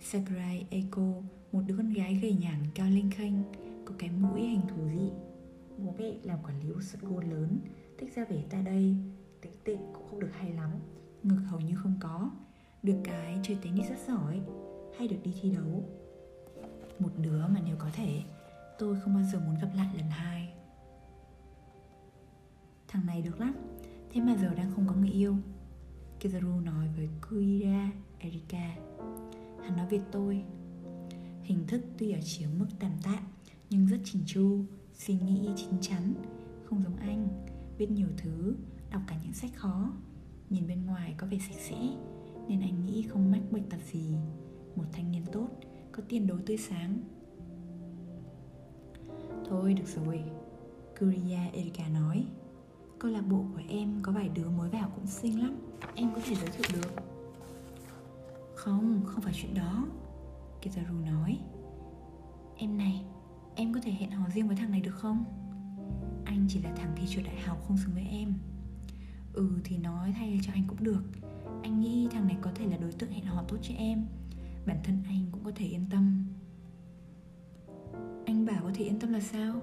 Sakurai Eiko, một đứa con gái gầy nhẳng cao linh khênh Có cái mũi hình thú dị. Bố mẹ làm quản lý một sân gôn lớn Thích ra về ta đây Tính tịnh cũng không được hay lắm. Ngực hầu như không có. Được cái chơi tennis rất giỏi hay được đi thi đấu. Một đứa mà nếu có thể, tôi không bao giờ muốn gặp lại lần hai. Thằng này được lắm, thế mà giờ đang không có người yêu. Kizaru nói với Kuira, Erika. Hắn nói về tôi. Hình thức tuy ở chiều mức tạm tạm, Nhưng rất chỉnh chu, Suy nghĩ chín chắn, Không giống anh. Biết nhiều thứ, Đọc cả những sách khó. Nhìn bên ngoài có vẻ sạch sẽ, Nên anh nghĩ không mắc bệnh tật gì một thanh niên tốt, có tiền đồ tươi sáng. Thôi được rồi Kuria Erika nói. Câu lạc bộ của em, có vài đứa mới vào cũng xinh lắm. Em có thể giới thiệu được. Không không phải chuyện đó Kizaru nói. Em này, em có thể hẹn hò riêng với thằng này được không? Anh chỉ là thằng thi trượt đại học không xứng với em. Ừ thì nói thay cho anh cũng được. Anh nghĩ thằng này có thể là đối tượng hẹn hò tốt cho em bản thân anh cũng có thể yên tâm. Anh bảo có thể yên tâm là sao?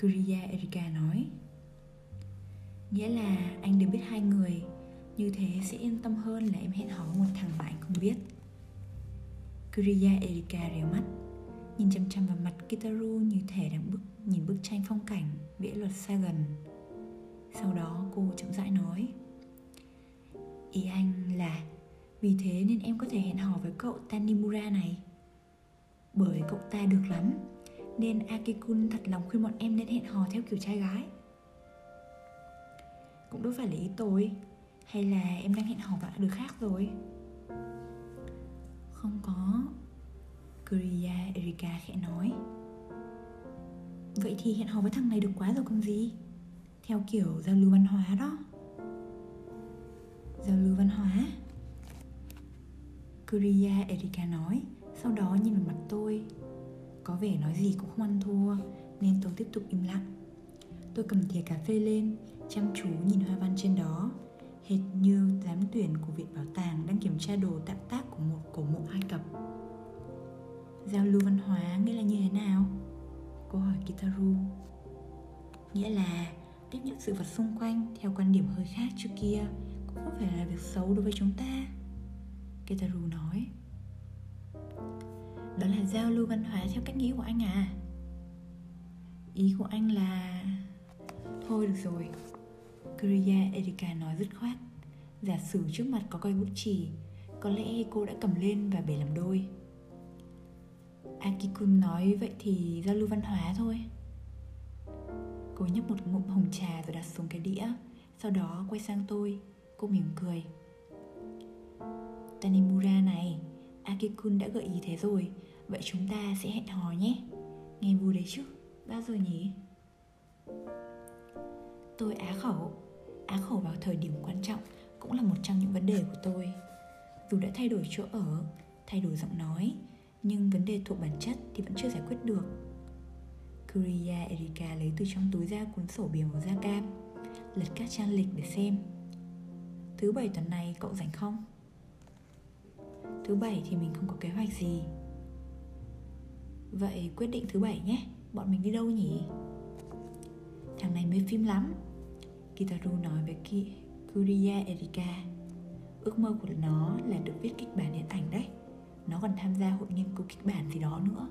Kuriya Erika nói. Nghĩa là anh đều biết hai người. Như thế sẽ yên tâm hơn là em hẹn hò một thằng mà anh không biết. Kuriya Erika rèo mắt, Nhìn chăm chăm vào mặt Kitaru như thể đang bức nhìn bức tranh phong cảnh, vẽ luật xa gần. Sau đó cô chậm rãi nói. Ý anh là vì thế nên em có thể hẹn hò với cậu Tanimura này. Bởi cậu ta được lắm, Nên Akikun thật lòng khuyên bọn em nên hẹn hò theo kiểu trai gái. Cũng đâu phải là ý tôi Hay là em đang hẹn hò với đứa khác rồi? Không có Kuriya Erika khẽ nói. Vậy thì hẹn hò với thằng này được quá rồi còn gì? Theo kiểu giao lưu văn hóa đó. Giao lưu văn hóa? Kuriya Erika nói. Sau đó nhìn vào mặt tôi. Có vẻ nói gì cũng không ăn thua, Nên tôi tiếp tục im lặng. Tôi cầm thìa cà phê lên, Chăm chú nhìn hoa văn trên đó. Hệt như giám tuyển của viện bảo tàng Đang kiểm tra đồ tạm tác của một cổ mộ Ai Cập. Giao lưu văn hóa nghĩa là như thế nào? Cô hỏi Kitaru. Nghĩa là tiếp nhận sự vật xung quanh theo quan điểm hơi khác trước kia cũng không phải là việc xấu đối với chúng ta. Kitaru nói. Đó là giao lưu văn hóa theo cách nghĩ của anh à? Ý của anh là, Thôi được rồi. Kuriya Erika nói dứt khoát. Giả sử trước mặt có cây bút chì, Có lẽ cô đã cầm lên và bể làm đôi. Akikun nói, vậy thì giao lưu văn hóa thôi. Cô nhấp một ngụm hồng trà rồi đặt xuống cái đĩa, Sau đó quay sang tôi. Cô mỉm cười. Tanimura này. Akikun đã gợi ý thế rồi. Vậy chúng ta sẽ hẹn hò nhé. Nghe vui đấy chứ? Bao giờ nhỉ? Tôi á khẩu. Á khẩu vào thời điểm quan trọng Cũng là một trong những vấn đề của tôi. Dù đã thay đổi chỗ ở, Thay đổi giọng nói, Nhưng vấn đề thuộc bản chất thì vẫn chưa giải quyết được. Kuriya Erika lấy từ trong túi ra cuốn sổ bìa màu da cam, Lật các trang lịch để xem. Thứ bảy tuần này cậu rảnh không? Thứ bảy thì mình không có kế hoạch gì. Vậy quyết định thứ bảy nhé. Bọn mình đi đâu nhỉ? Thằng này mê phim lắm. Kitaru nói với Ki Kuriya Erika Ước mơ của nó là được viết kịch bản điện ảnh đấy. Nó còn tham gia hội nghiên cứu kịch bản gì đó nữa.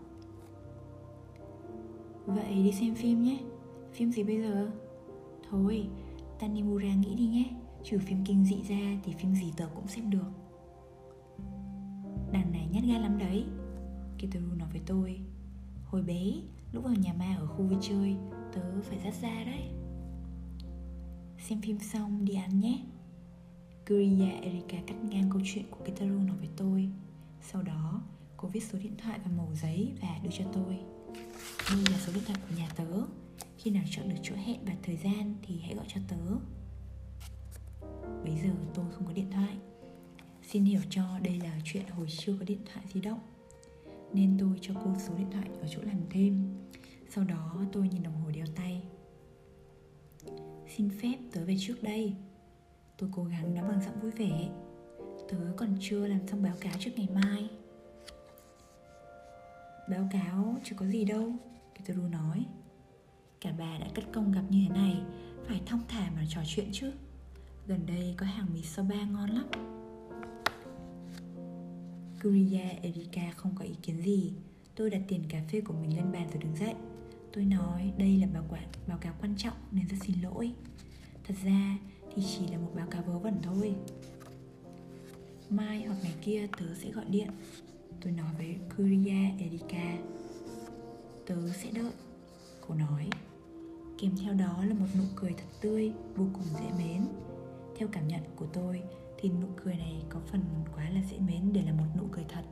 Vậy đi xem phim nhé. Phim gì bây giờ? Thôi, Tanimura nghĩ đi nhé. Trừ phim kinh dị ra thì phim gì tớ cũng xem được nhát gan lắm đấy. Kitaru nói với tôi Hồi bé, lúc vào nhà ma ở khu vui chơi Tớ phải dắt ra đấy. Xem phim xong đi ăn nhé. Kuriya Erika cắt ngang câu chuyện của Kitaru nói với tôi. Sau đó, cô viết số điện thoại vào màu giấy và đưa cho tôi. Đây là số điện thoại của nhà tớ. Khi nào chọn được chỗ hẹn và thời gian thì hãy gọi cho tớ. Bây giờ tôi không có điện thoại. Xin hiểu cho, đây là chuyện hồi chưa có điện thoại di động. Nên tôi cho cô số điện thoại ở chỗ làm thêm. Sau đó tôi nhìn đồng hồ đeo tay. Xin phép, tớ về trước đây. Tôi cố gắng nói bằng giọng vui vẻ. Tớ còn chưa làm xong báo cáo trước ngày mai. Báo cáo chưa có gì đâu Kitaru nói. Cả bà đã cất công gặp như thế này, Phải thong thả mà trò chuyện chứ. Gần đây có hàng mì soba ngon lắm. Kuriya Erika không có ý kiến gì. Tôi đặt tiền cà phê của mình lên bàn rồi đứng dậy. Tôi nói đây là báo, quản, báo cáo quan trọng nên rất xin lỗi. Thật ra thì chỉ là một báo cáo vớ vẩn thôi. Mai hoặc ngày kia tớ sẽ gọi điện. Tôi nói với Kuriya Erika Tớ sẽ đợi. Cô nói Kèm theo đó là một nụ cười thật tươi Vô cùng dễ mến. Theo cảm nhận của tôi thì nụ cười này có phần quá là dễ mến Để là một nụ cười thật.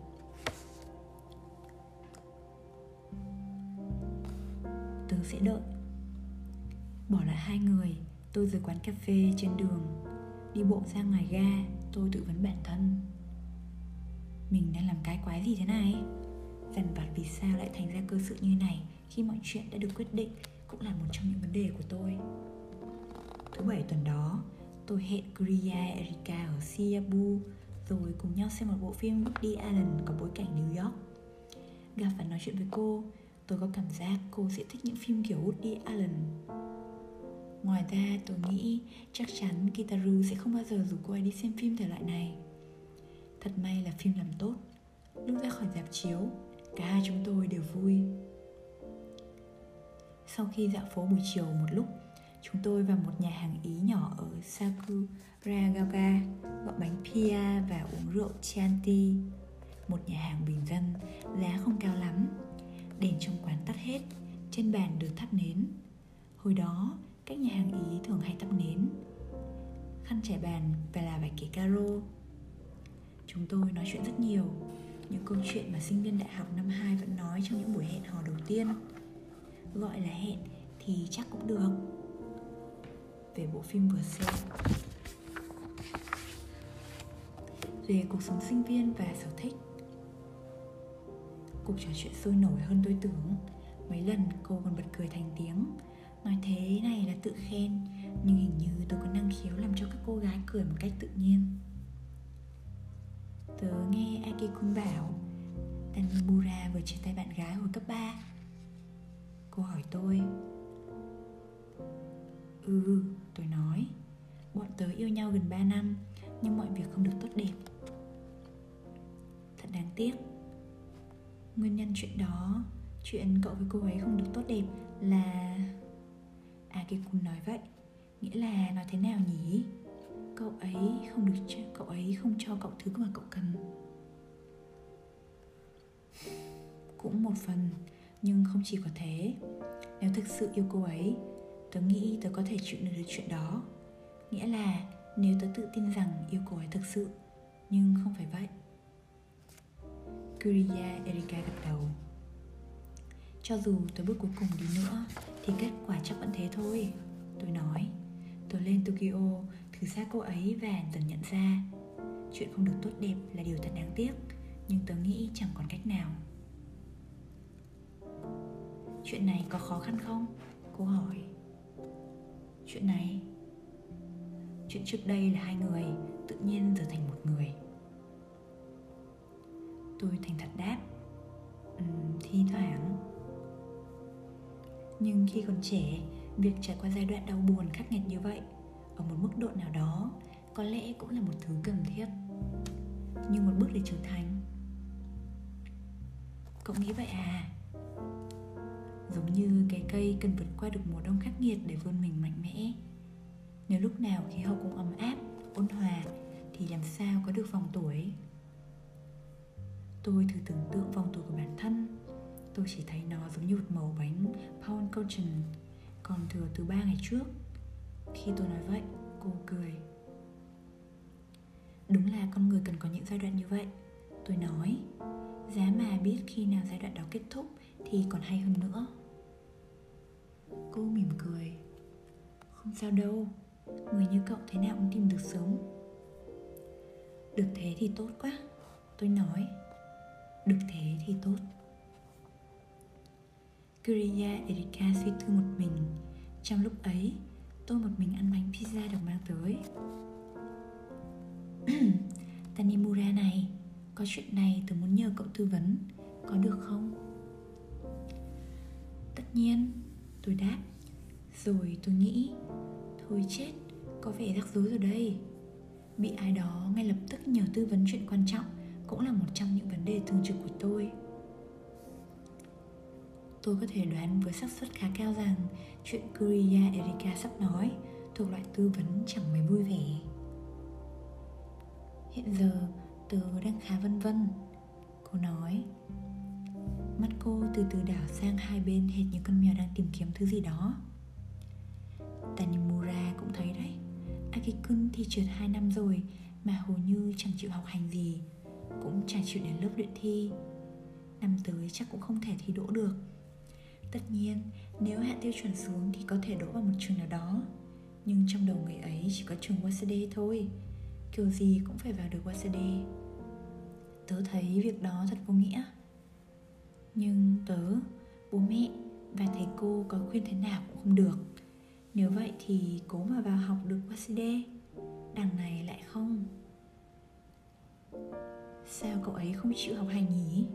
Tớ sẽ đợi. Bỏ lại hai người, Tôi rời quán cà phê trên đường. Đi bộ ra ngoài ga, Tôi tự vấn bản thân. Mình đang làm cái quái gì thế này? Dần vặt vì sao lại thành ra cơ sự như này Khi mọi chuyện đã được quyết định Cũng là một trong những vấn đề của tôi. Thứ bảy tuần đó Tôi hẹn Kriya Erika ở Siabu, Rồi cùng nhau xem một bộ phim Woody Allen có bối cảnh New York. Gặp và nói chuyện với cô, Tôi có cảm giác cô sẽ thích những phim kiểu Woody Allen. Ngoài ra, tôi nghĩ chắc chắn Kitaru sẽ không bao giờ rủ cô ấy đi xem phim thể loại này. Thật may là phim làm tốt, Lúc ra khỏi dạp chiếu, Cả hai chúng tôi đều vui. Sau khi dạo phố buổi chiều một lúc Chúng tôi vào một nhà hàng Ý nhỏ ở Sakuragawa Gọi bánh pia và uống rượu Chianti. Một nhà hàng bình dân, giá không cao lắm. Đèn trong quán tắt hết Trên bàn được thắp nến. Hồi đó các nhà hàng Ý thường hay thắp nến. Khăn trải bàn và là vải cái caro. Chúng tôi nói chuyện rất nhiều. Những câu chuyện mà sinh viên đại học năm 2 vẫn nói trong những buổi hẹn hò đầu tiên. Gọi là hẹn thì chắc cũng được. Về bộ phim vừa xem. Về cuộc sống sinh viên và sở thích. Cuộc trò chuyện sôi nổi hơn tôi tưởng. Mấy lần cô còn bật cười thành tiếng. Nói thế này là tự khen, Nhưng hình như tôi có năng khiếu làm cho các cô gái cười một cách tự nhiên. Tớ nghe Aki-kun bảo, Tanimura vừa chia tay bạn gái hồi cấp 3 Cô hỏi tôi Ừ, ừ, tôi nói. Bọn tớ yêu nhau gần 3 năm Nhưng mọi việc không được tốt đẹp. Thật đáng tiếc. Nguyên nhân chuyện đó Chuyện cậu với cô ấy không được tốt đẹp là À cái cùng nói vậy. Nghĩa là nói thế nào nhỉ? Cậu ấy không được cho, Cậu ấy không cho cậu thứ mà cậu cần. Cũng một phần Nhưng không chỉ có thế. Nếu thực sự yêu cô ấy Tớ nghĩ tớ có thể chịu được chuyện đó. Nghĩa là nếu tớ tự tin rằng yêu cô ấy thực sự, Nhưng không phải vậy. Kuriya Erika gật đầu. Cho dù tớ bước cuối cùng đi nữa, Thì kết quả chắc vẫn thế thôi, Tôi nói. Tớ lên Tokyo, Thử xa cô ấy và dần nhận ra Chuyện không được tốt đẹp là điều thật đáng tiếc, Nhưng tớ nghĩ chẳng còn cách nào. Chuyện này có khó khăn không? Cô hỏi. Chuyện này. Chuyện trước đây là hai người Tự nhiên trở thành một người. Tôi thành thật đáp um, Thi thoảng. Nhưng khi còn trẻ Việc trải qua giai đoạn đau buồn khắc nghiệt như vậy Ở một mức độ nào đó Có lẽ cũng là một thứ cần thiết. Như một bước để trưởng thành. Cậu nghĩ vậy à? Giống như cái cây cần vượt qua được mùa đông khắc nghiệt để vươn mình mạnh mẽ. Nếu lúc nào khí hậu cũng ấm áp, ôn hòa Thì làm sao có được vòng tuổi? Tôi thử tưởng tượng vòng tuổi của bản thân. Tôi chỉ thấy nó giống như một màu bánh Pound Caution Còn thừa từ ba ngày trước. Khi tôi nói vậy, cô cười. Đúng là con người cần có những giai đoạn như vậy. Tôi nói Giá mà biết khi nào giai đoạn đó kết thúc Thì còn hay hơn nữa. Cô mỉm cười. Không sao đâu, Người như cậu thế nào cũng tìm được sống. Được thế thì tốt quá, Tôi nói. Được thế thì tốt. Kuriya Erika suy tư một mình. Trong lúc ấy, Tôi một mình ăn bánh pizza được mang tới. <clears throat> Tanimura này, Có chuyện này tôi muốn nhờ cậu tư vấn, Có được không? Tất nhiên. Tôi đáp, Rồi tôi nghĩ, Thôi chết, Có vẻ rắc rối rồi đây. Bị ai đó ngay lập tức nhờ tư vấn chuyện quan trọng Cũng là một trong những vấn đề thường trực của tôi. Tôi có thể đoán với xác suất khá cao rằng Chuyện Curia Erika sắp nói Thuộc loại tư vấn chẳng mấy vui vẻ. Hiện giờ tớ đang khá vân vân. Cô nói Mắt cô từ từ đảo sang hai bên hệt như con mèo đang tìm kiếm thứ gì đó. Tanimura cũng thấy đấy, Akikun thì trượt 2 năm rồi Mà hầu như chẳng chịu học hành gì, Cũng chẳng chịu đến lớp luyện thi. Năm tới chắc cũng không thể thi đỗ được. Tất nhiên, nếu hạ tiêu chuẩn xuống thì có thể đỗ vào một trường nào đó, Nhưng trong đầu người ấy chỉ có trường Waseda thôi, Kiểu gì cũng phải vào được Waseda Tớ thấy việc đó thật vô nghĩa nhưng tớ bố mẹ và thầy cô có khuyên thế nào cũng không được. Nếu vậy thì cố mà vào học được Waside Đằng này lại không. Sao cậu ấy không chịu học hành nhỉ?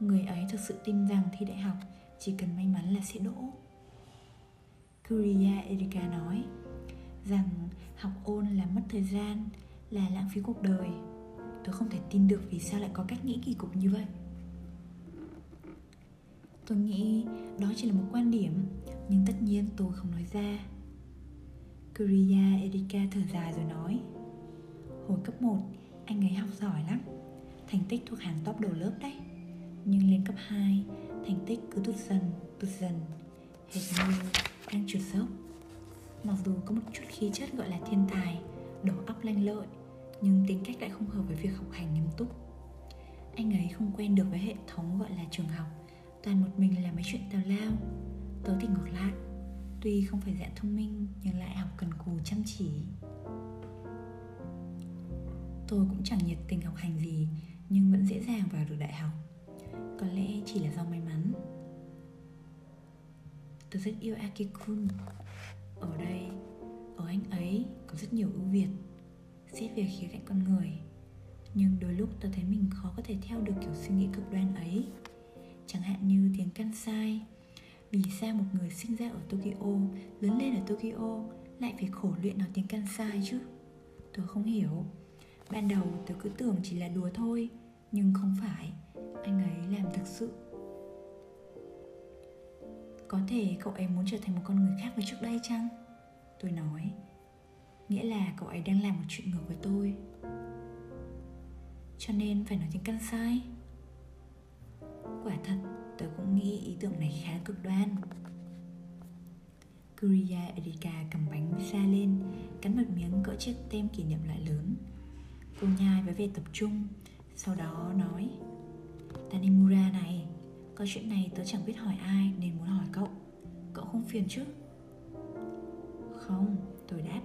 Người ấy thực sự tin rằng thi đại học chỉ cần may mắn là sẽ đỗ. Curia Erika nói rằng học ôn là mất thời gian, là lãng phí cuộc đời. Tôi không thể tin được vì sao lại có cách nghĩ kỳ cục như vậy. Tôi nghĩ đó chỉ là một quan điểm Nhưng tất nhiên tôi không nói ra. Kuriya Erika thở dài rồi nói Hồi cấp 1 anh ấy học giỏi lắm Thành tích thuộc hàng top đầu lớp đấy. Nhưng lên cấp 2 Thành tích cứ tụt dần, tụt dần Hệt như đang trượt dốc. Mặc dù có một chút khí chất gọi là thiên tài Đầu óc lanh lợi nhưng tính cách lại không hợp với việc học hành nghiêm túc. Anh ấy không quen được với hệ thống gọi là trường học, toàn một mình làm mấy chuyện tào lao. Tớ thì ngược lại, tuy không phải dạng thông minh, nhưng lại học cần cù chăm chỉ. Tôi cũng chẳng nhiệt tình học hành gì, nhưng vẫn dễ dàng vào được đại học. Có lẽ chỉ là do may mắn. Tôi rất yêu Akikun. Ở đây, ở anh ấy có rất nhiều ưu việt xét về khía cạnh con người. Nhưng đôi lúc tôi thấy mình khó có thể theo được kiểu suy nghĩ cực đoan ấy. Chẳng hạn như tiếng Kansai, vì sao một người sinh ra ở Tokyo, lớn lên ở Tokyo lại phải khổ luyện nói tiếng Kansai chứ? Tôi không hiểu. Ban đầu tôi cứ tưởng chỉ là đùa thôi, nhưng không phải, anh ấy làm thực sự. Có thể cậu ấy muốn trở thành một con người khác với trước đây chăng? Tôi nói nghĩa là cậu ấy đang làm một chuyện ngược với tôi. Cho nên phải nói tiếng căn sai. Quả thật tôi cũng nghĩ ý tưởng này khá cực đoan. Kuriya Erika cầm bánh pizza lên Cắn một miếng cỡ chiếc tem kỷ niệm loại lớn. Cô nhai với vẻ tập trung Sau đó nói Tanimura này Có chuyện này tớ chẳng biết hỏi ai Nên muốn hỏi cậu. Cậu không phiền chứ? Không, tôi đáp.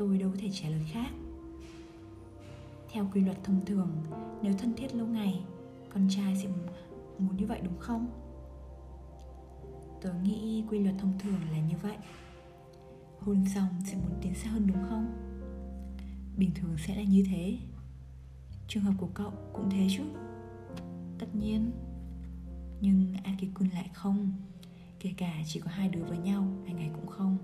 Tôi đâu có thể trả lời khác. Theo quy luật thông thường, Nếu thân thiết lâu ngày, Con trai sẽ muốn như vậy đúng không? tôi nghĩ quy luật thông thường là như vậy. Hôn xong sẽ muốn tiến xa hơn đúng không? Bình thường sẽ là như thế. Trường hợp của cậu cũng thế chứ? Tất nhiên. Nhưng Akikun lại không. Kể cả chỉ có hai đứa với nhau, Anh ấy cũng không.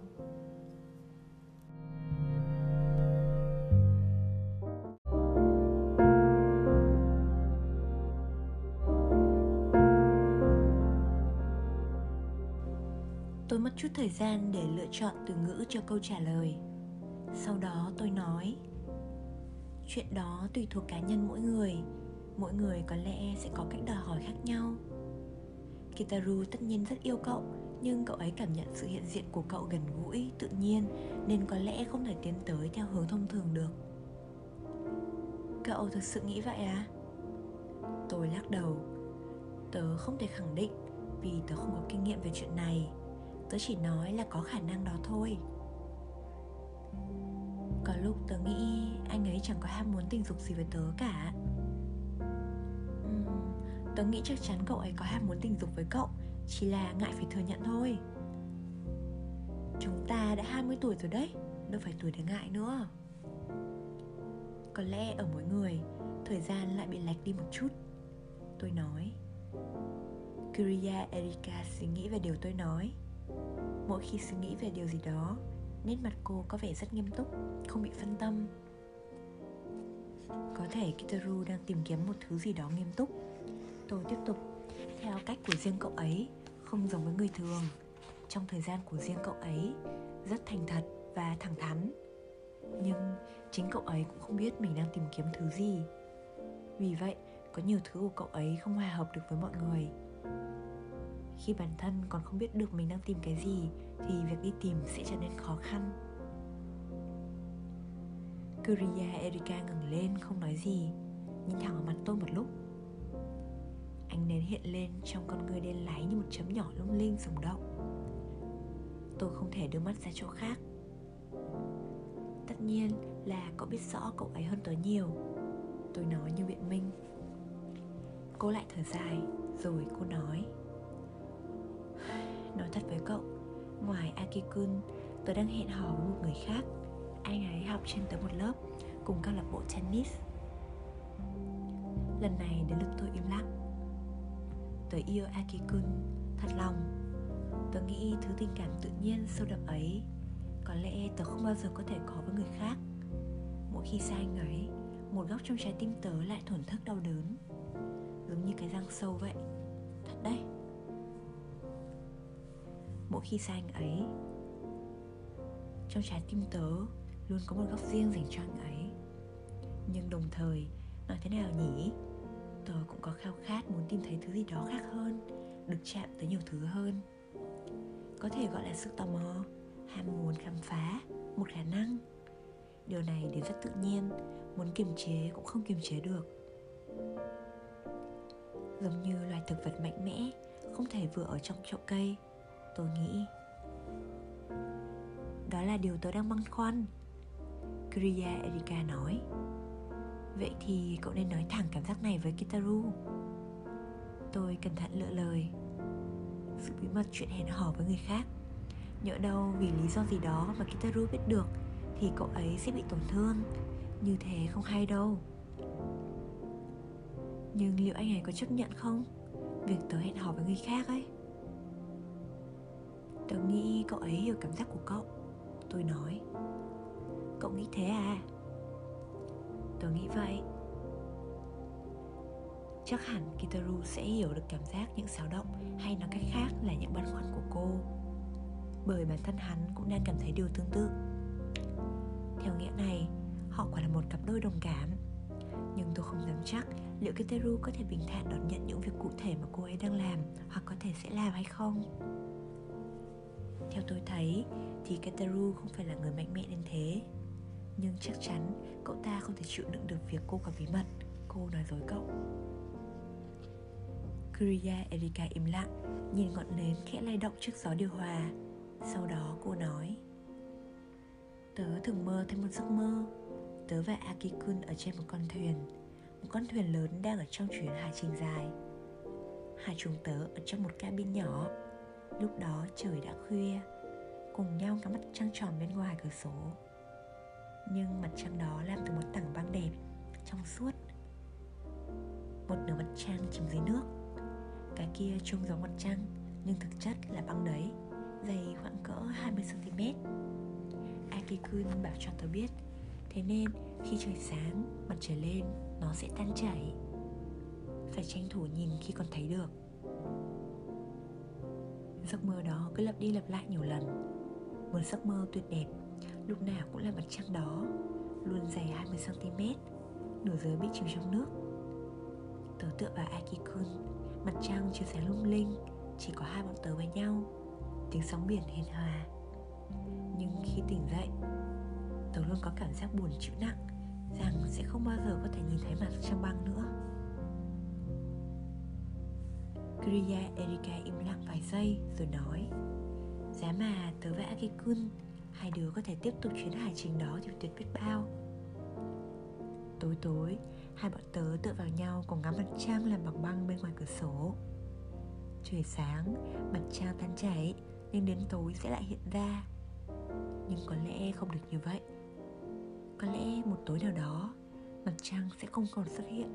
Chút thời gian để lựa chọn từ ngữ cho câu trả lời. Sau đó tôi nói Chuyện đó tùy thuộc cá nhân mỗi người. Mỗi người có lẽ sẽ có cách đòi hỏi khác nhau. Kitaru tất nhiên rất yêu cậu Nhưng cậu ấy cảm nhận sự hiện diện của cậu gần gũi, tự nhiên Nên có lẽ không thể tiến tới theo hướng thông thường được. Cậu thực sự nghĩ vậy à? Tôi lắc đầu. Tớ không thể khẳng định Vì tớ không có kinh nghiệm về chuyện này. Tớ chỉ nói là có khả năng đó thôi. Có lúc tớ nghĩ anh ấy chẳng có ham muốn tình dục gì với tớ cả. Uhm, Tớ nghĩ chắc chắn cậu ấy có ham muốn tình dục với cậu Chỉ là ngại phải thừa nhận thôi. Chúng ta đã 20 tuổi rồi đấy Đâu phải tuổi để ngại nữa. Có lẽ ở mỗi người Thời gian lại bị lệch đi một chút. Tôi nói. Kuriya Erika suy nghĩ về điều tôi nói. Mỗi khi suy nghĩ về điều gì đó, Nét mặt cô có vẻ rất nghiêm túc, Không bị phân tâm. Có thể Kitaru đang tìm kiếm một thứ gì đó nghiêm túc. Tôi tiếp tục. Theo cách của riêng cậu ấy, Không giống với người thường. Trong thời gian của riêng cậu ấy, Rất thành thật và thẳng thắn. Nhưng chính cậu ấy cũng không biết mình đang tìm kiếm thứ gì. Vì vậy, có nhiều thứ của cậu ấy không hòa hợp được với mọi người khi bản thân còn không biết được mình đang tìm cái gì, thì việc đi tìm sẽ trở nên khó khăn. Kuriya Erika ngừng lên không nói gì, Nhìn thẳng vào mặt tôi một lúc. Ánh nến hiện lên trong con người đen láy như một chấm nhỏ lung linh sống động. Tôi không thể đưa mắt ra chỗ khác. Tất nhiên là cậu biết rõ cậu ấy hơn tôi nhiều. Tôi nói như biện minh. Cô lại thở dài, Rồi cô nói. Nói thật với cậu. Ngoài Akikun, Tớ đang hẹn hò với một người khác. Anh ấy học trên tớ một lớp, Cùng câu lạc bộ tennis. Lần này đến lượt tôi im lặng. Tớ yêu Akikun Thật lòng. Tớ nghĩ thứ tình cảm tự nhiên sâu đậm ấy, Có lẽ tớ không bao giờ có thể có với người khác. Mỗi khi xa anh ấy, Một góc trong trái tim tớ lại thổn thức đau đớn. Giống như cái răng sâu vậy. Thật đấy mỗi khi xa anh ấy. Trong trái tim tớ luôn có một góc riêng dành cho anh ấy. Nhưng đồng thời, nói thế nào nhỉ? Tớ cũng có khao khát muốn tìm thấy thứ gì đó khác hơn, được chạm tới nhiều thứ hơn. Có thể gọi là sức tò mò, ham muốn khám phá một khả năng. Điều này đến rất tự nhiên, muốn kiềm chế cũng không kiềm chế được. Giống như loài thực vật mạnh mẽ, không thể vừa ở trong chậu cây tôi nghĩ. Đó là điều tôi đang băn khoăn. Kriya Erika nói. Vậy thì cậu nên nói thẳng cảm giác này với Kitaru. Tôi cẩn thận lựa lời. Sự bí mật chuyện hẹn hò với người khác. Nhỡ đâu vì lý do gì đó mà Kitaru biết được, Thì cậu ấy sẽ bị tổn thương. Như thế không hay đâu. Nhưng liệu anh ấy có chấp nhận không? Việc tớ hẹn hò với người khác ấy. Tớ nghĩ cậu ấy hiểu cảm giác của cậu. Tôi nói. Cậu nghĩ thế à? Tớ nghĩ vậy. Chắc hẳn Kitaru sẽ hiểu được cảm giác những xáo động Hay nói cách khác là những băn khoăn của cô. Bởi bản thân hắn cũng đang cảm thấy điều tương tự. Theo nghĩa này, họ quả là một cặp đôi đồng cảm. Nhưng tôi không dám chắc liệu Kitaru có thể bình thản đón nhận những việc cụ thể mà cô ấy đang làm Hoặc có thể sẽ làm hay không. Theo tôi thấy, thì Ketaru không phải là người mạnh mẽ đến thế. Nhưng chắc chắn, cậu ta không thể chịu đựng được việc cô có bí mật Cô nói dối cậu. Kuriya Erika im lặng, Nhìn ngọn nến khẽ lay động trước gió điều hòa. Sau đó cô nói, Tớ thường mơ thấy một giấc mơ. Tớ và Akikun ở trên một con thuyền. Một con thuyền lớn đang ở trong chuyến hải trình dài. Hai chúng tớ ở trong một cabin nhỏ. Lúc đó trời đã khuya, Cùng nhau ngắm mặt trăng tròn bên ngoài cửa sổ. Nhưng mặt trăng đó làm từ một tảng băng đẹp Trong suốt. Một nửa mặt trăng chìm dưới nước. Cái kia trông giống mặt trăng, Nhưng thực chất là băng đấy, Dày khoảng cỡ 20cm Akikun bảo cho tôi biết, Thế nên khi trời sáng, Mặt trời lên, Nó sẽ tan chảy. Phải tranh thủ nhìn khi còn thấy được. Giấc mơ đó cứ lặp đi lặp lại nhiều lần. Một giấc mơ tuyệt đẹp, Lúc nào cũng là mặt trăng đó Luôn dày 20cm Nửa dưới bị chìm trong nước. Tớ tựa vào Akikun, Mặt trăng chưa sáng lung linh, Chỉ có hai bọn tớ với nhau, Tiếng sóng biển hiền hòa. Nhưng khi tỉnh dậy, Tớ luôn có cảm giác buồn chịu nặng, Rằng sẽ không bao giờ có thể nhìn thấy mặt trăng băng nữa. Kriya Erika im lặng vài giây rồi nói Giá mà tớ và Akikun Hai đứa có thể tiếp tục chuyến hải trình đó thì tuyệt biết bao. Tối tối Hai bọn tớ tựa vào nhau cùng ngắm mặt trăng làm bằng băng bên ngoài cửa sổ. Trời sáng, mặt trăng tan chảy Nhưng đến tối sẽ lại hiện ra. Nhưng có lẽ không được như vậy. Có lẽ một tối nào đó Mặt trăng sẽ không còn xuất hiện.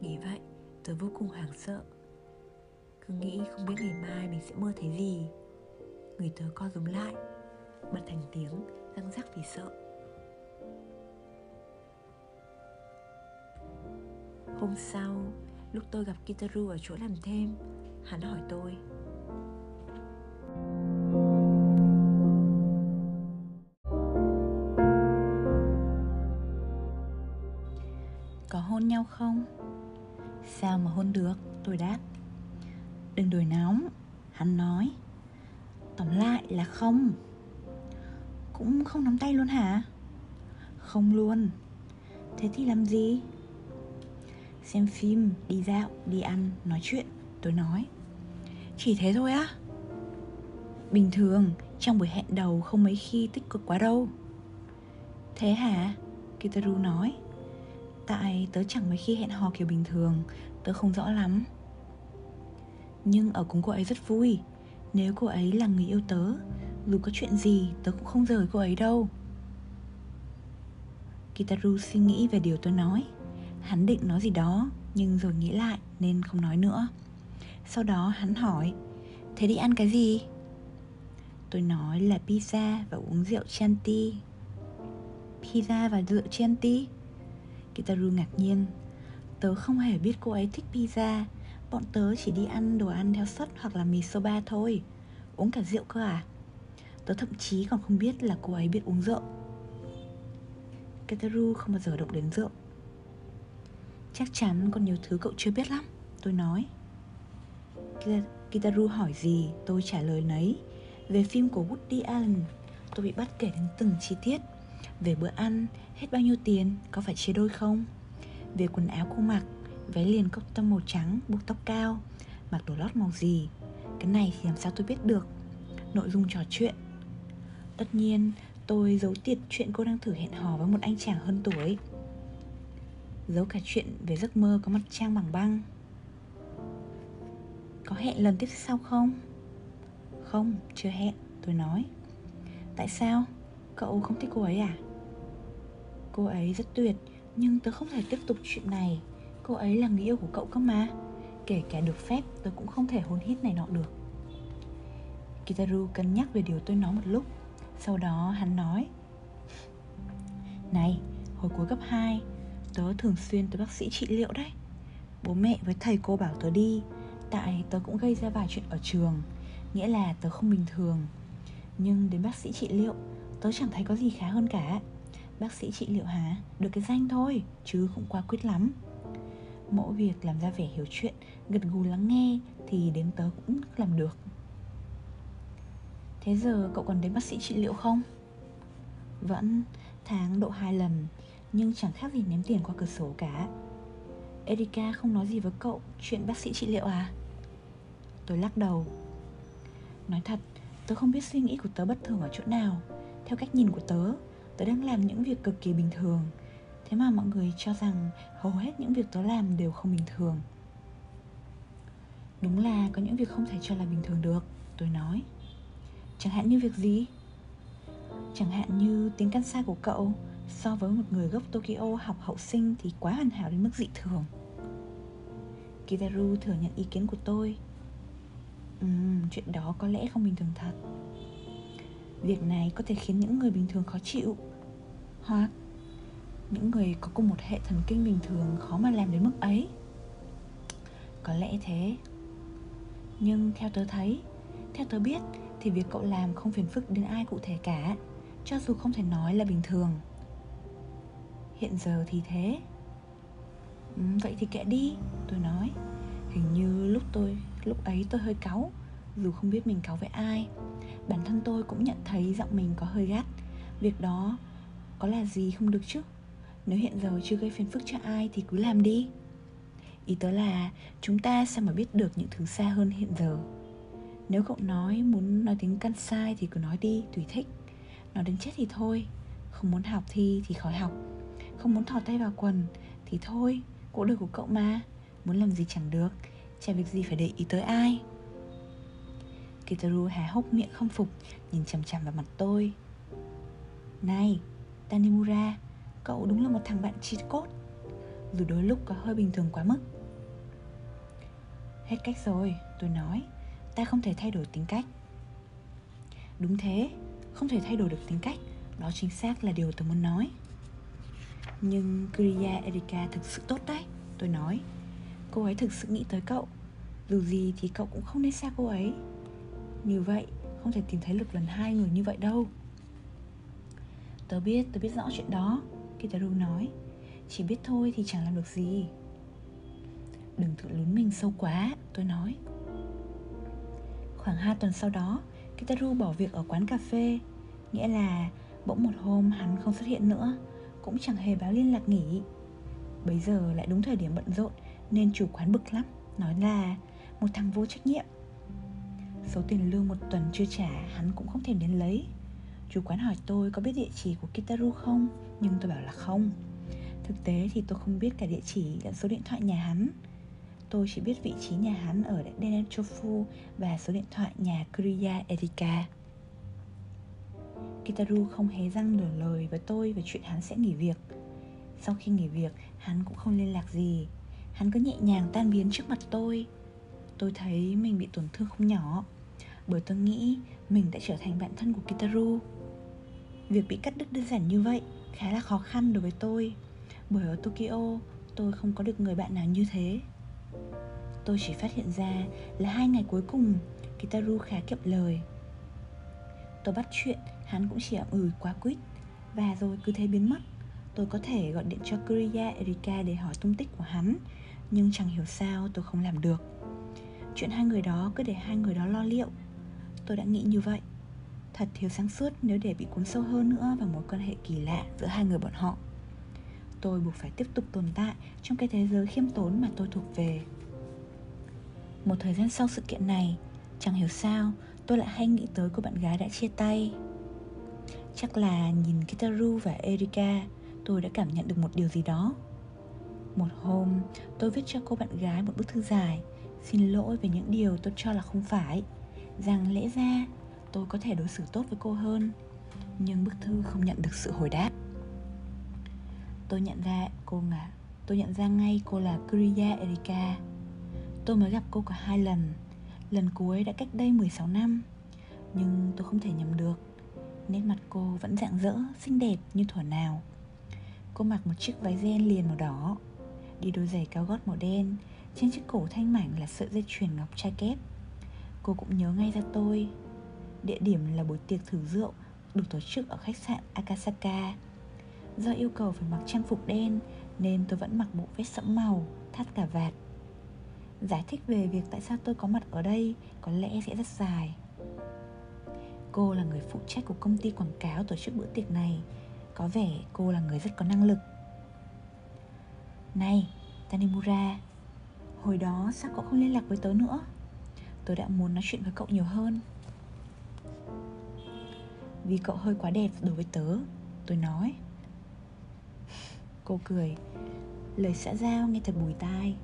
Nghĩ vậy Tớ vô cùng hoảng sợ. Cứ nghĩ không biết ngày mai mình sẽ mơ thấy gì. Người tớ co rúm lại, Bật thành tiếng, răng rắc vì sợ. Hôm sau, Lúc tôi gặp Kitaru ở chỗ làm thêm, Hắn hỏi tôi hôn được Tôi đáp. Đừng đuổi nóng Hắn nói. Tóm lại là không. Cũng không nắm tay luôn hả? Không luôn. Thế thì làm gì? Xem phim, đi dạo, đi ăn, nói chuyện Tôi nói. Chỉ thế thôi á. Bình thường, trong buổi hẹn đầu không mấy khi tích cực quá đâu. Thế hả? Kitaru nói. Tại tớ chẳng mấy khi hẹn hò kiểu bình thường, Tớ không rõ lắm. Nhưng ở cùng cô ấy rất vui. Nếu cô ấy là người yêu tớ, Dù có chuyện gì, tớ cũng không rời cô ấy đâu. Kitaru suy nghĩ về điều tôi nói. Hắn định nói gì đó, Nhưng rồi nghĩ lại nên không nói nữa. Sau đó hắn hỏi, Thế đi ăn cái gì? Tôi nói là pizza và uống rượu Chianti. Pizza và rượu Chianti? Kitaru ngạc nhiên. Tớ không hề biết cô ấy thích pizza. Bọn tớ chỉ đi ăn đồ ăn theo suất hoặc là mì soba thôi. Uống cả rượu cơ à? Tớ thậm chí còn không biết là cô ấy biết uống rượu. Kitaru không bao giờ động đến rượu. Chắc chắn còn nhiều thứ cậu chưa biết lắm, Tôi nói. Kitaru hỏi gì, tôi trả lời nấy. Về phim của Woody Allen, Tôi bị bắt kể đến từng chi tiết. Về bữa ăn, hết bao nhiêu tiền, có phải chia đôi không? Về quần áo cô mặc, váy liền cốc tâm màu trắng, buộc tóc cao. Mặc đồ lót màu gì? Cái này thì làm sao tôi biết được? Nội dung trò chuyện. Tất nhiên tôi giấu tiệt chuyện cô đang thử hẹn hò với một anh chàng hơn tuổi. Giấu cả chuyện về giấc mơ có mặt trăng bằng băng. Có hẹn lần tiếp sau không? Không, chưa hẹn, tôi nói. Tại sao? Cậu không thích cô ấy à? Cô ấy rất tuyệt Nhưng tớ không thể tiếp tục chuyện này. Cô ấy là người yêu của cậu cơ mà. Kể cả được phép tớ cũng không thể hôn hít này nọ được. Kitaru cân nhắc về điều tôi nói một lúc. Sau đó hắn nói Này, hồi cuối cấp 2 Tớ thường xuyên tới bác sĩ trị liệu đấy. Bố mẹ với thầy cô bảo tớ đi Tại tớ cũng gây ra vài chuyện ở trường Nghĩa là tớ không bình thường. Nhưng đến bác sĩ trị liệu Tớ chẳng thấy có gì khá hơn cả. Bác sĩ trị liệu hả? Được cái danh thôi, Chứ cũng quá quyết lắm Mỗi việc làm ra vẻ hiểu chuyện, Gật gù lắng nghe Thì đến tớ cũng làm được Thế giờ cậu còn đến bác sĩ trị liệu không? Vẫn, tháng độ hai lần, Nhưng chẳng khác gì ném tiền qua cửa sổ cả Erika không nói gì với cậu, Chuyện bác sĩ trị liệu à? Tôi lắc đầu Nói thật, Tớ không biết suy nghĩ của tớ bất thường ở chỗ nào Theo cách nhìn của tớ Tớ đang làm những việc cực kỳ bình thường. Thế mà mọi người cho rằng Hầu hết những việc tớ làm đều không bình thường. Đúng là có những việc không thể cho là bình thường được Tôi nói. Chẳng hạn như việc gì? Chẳng hạn như tiếng kansai của cậu So với một người gốc Tokyo học hậu sinh Thì quá hoàn hảo đến mức dị thường. Kitaru thừa nhận ý kiến của tôi. Uhm, chuyện đó có lẽ không bình thường thật. Việc này có thể khiến những người bình thường khó chịu. Hoặc những người có cùng một hệ thần kinh bình thường khó mà làm đến mức ấy. Có lẽ thế. Nhưng theo tớ thấy Theo tớ biết thì việc cậu làm không phiền phức đến ai cụ thể cả Cho dù không thể nói là bình thường. Hiện giờ thì thế. Ừ, Vậy thì kệ đi Tôi nói. Hình như lúc tôi lúc ấy tôi hơi cáu Dù không biết mình cáu với ai. Bản thân tôi cũng nhận thấy giọng mình có hơi gắt. Việc đó có là gì không được chứ? Nếu hiện giờ chưa gây phiền phức cho ai thì cứ làm đi. Ý tớ là chúng ta sao mà biết được những thứ xa hơn hiện giờ? Nếu cậu nói muốn nói tiếng căn sai thì cứ nói đi, tùy thích. Nói đến chết thì thôi Không muốn học thi thì khỏi học. Không muốn thò tay vào quần thì thôi Cuộc đời của cậu mà. Muốn làm gì chẳng được Chả việc gì phải để ý tới ai. Kitaru há hốc miệng không phục Nhìn chằm chằm vào mặt tôi. Này Tanimura, Cậu đúng là một thằng bạn chi cốt Dù đôi lúc có hơi bình thường quá mức. Hết cách rồi, Tôi nói. Ta không thể thay đổi tính cách. Đúng thế, không thể thay đổi được tính cách. Đó chính xác là điều tôi muốn nói. Nhưng Kriya Erika thực sự tốt đấy, Tôi nói. Cô ấy thực sự nghĩ tới cậu. Dù gì thì cậu cũng không nên xa cô ấy. Như vậy, không thể tìm thấy lực lần hai người như vậy đâu. Tớ biết, tớ biết rõ chuyện đó Kitaru nói. Chỉ biết thôi thì chẳng làm được gì. Đừng tự lún mình sâu quá Tôi nói. Khoảng 2 tuần sau đó, Kitaru bỏ việc ở quán cà phê Nghĩa là bỗng một hôm hắn không xuất hiện nữa Cũng chẳng hề báo liên lạc nghỉ. Bây giờ lại đúng thời điểm bận rộn Nên chủ quán bực lắm Nói là một thằng vô trách nhiệm. Số tiền lương một tuần chưa trả Hắn cũng không thèm đến lấy. Chủ quán hỏi tôi có biết địa chỉ của Kitaru không Nhưng tôi bảo là không Thực tế thì tôi không biết cả địa chỉ lẫn số điện thoại nhà hắn Tôi chỉ biết vị trí nhà hắn ở Denenchofu và số điện thoại nhà Kuriya Erika. Kitaru không hé răng nửa lời với tôi về chuyện hắn sẽ nghỉ việc. Sau khi nghỉ việc, hắn cũng không liên lạc gì. Hắn cứ nhẹ nhàng tan biến trước mặt tôi. Tôi thấy mình bị tổn thương không nhỏ, bởi tôi nghĩ mình đã trở thành bạn thân của Kitaru. Việc bị cắt đứt đơn giản như vậy khá là khó khăn đối với tôi, bởi ở Tokyo tôi không có được người bạn nào như thế. Tôi chỉ phát hiện ra là hai ngày cuối cùng Kitaru khá kiệm lời. Tôi bắt chuyện Hắn cũng chỉ ậm ừ quá quýt. Và rồi cứ thế biến mất. Tôi có thể gọi điện cho Kuria Erika để hỏi tung tích của hắn Nhưng chẳng hiểu sao tôi không làm được. Chuyện hai người đó cứ để hai người đó lo liệu. Tôi đã nghĩ như vậy. Thật thiếu sáng suốt nếu để bị cuốn sâu hơn nữa vào mối quan hệ kỳ lạ giữa hai người bọn họ. Tôi buộc phải tiếp tục tồn tại trong cái thế giới khiêm tốn mà tôi thuộc về. Một thời gian sau sự kiện này, Chẳng hiểu sao tôi lại hay nghĩ tới cô bạn gái đã chia tay. Chắc là nhìn Kitaru và Erika, Tôi đã cảm nhận được một điều gì đó. Một hôm, tôi viết cho cô bạn gái một bức thư dài, Xin lỗi về những điều tôi cho là không phải. Rằng lẽ ra tôi có thể đối xử tốt với cô hơn. Nhưng bức thư không nhận được sự hồi đáp. Tôi nhận ra cô là Tôi nhận ra ngay cô là Kuriya Erika. Tôi mới gặp cô cả hai lần. Lần cuối đã cách đây 16 năm. Nhưng tôi không thể nhầm được. Nét mặt cô vẫn rạng rỡ, xinh đẹp như thuở nào. Cô mặc một chiếc váy ren liền màu đỏ Đi đôi giày cao gót màu đen. Trên chiếc cổ thanh mảnh là sợi dây chuyền ngọc trai kép. Cô cũng nhớ ngay ra tôi. Địa điểm là buổi tiệc thử rượu Được tổ chức ở khách sạn Akasaka. Do yêu cầu phải mặc trang phục đen Nên tôi vẫn mặc bộ vest sẫm màu Thắt cả vạt. Giải thích về việc tại sao tôi có mặt ở đây Có lẽ sẽ rất dài. Cô là người phụ trách của công ty quảng cáo tổ chức bữa tiệc này. Có vẻ cô là người rất có năng lực. Này, Tanimura Hồi đó sao cậu không liên lạc với tớ nữa? Tớ đã muốn nói chuyện với cậu nhiều hơn. Vì cậu hơi quá đẹp đối với tớ Tôi nói. Cô cười. Lời xã giao nghe thật bùi tai.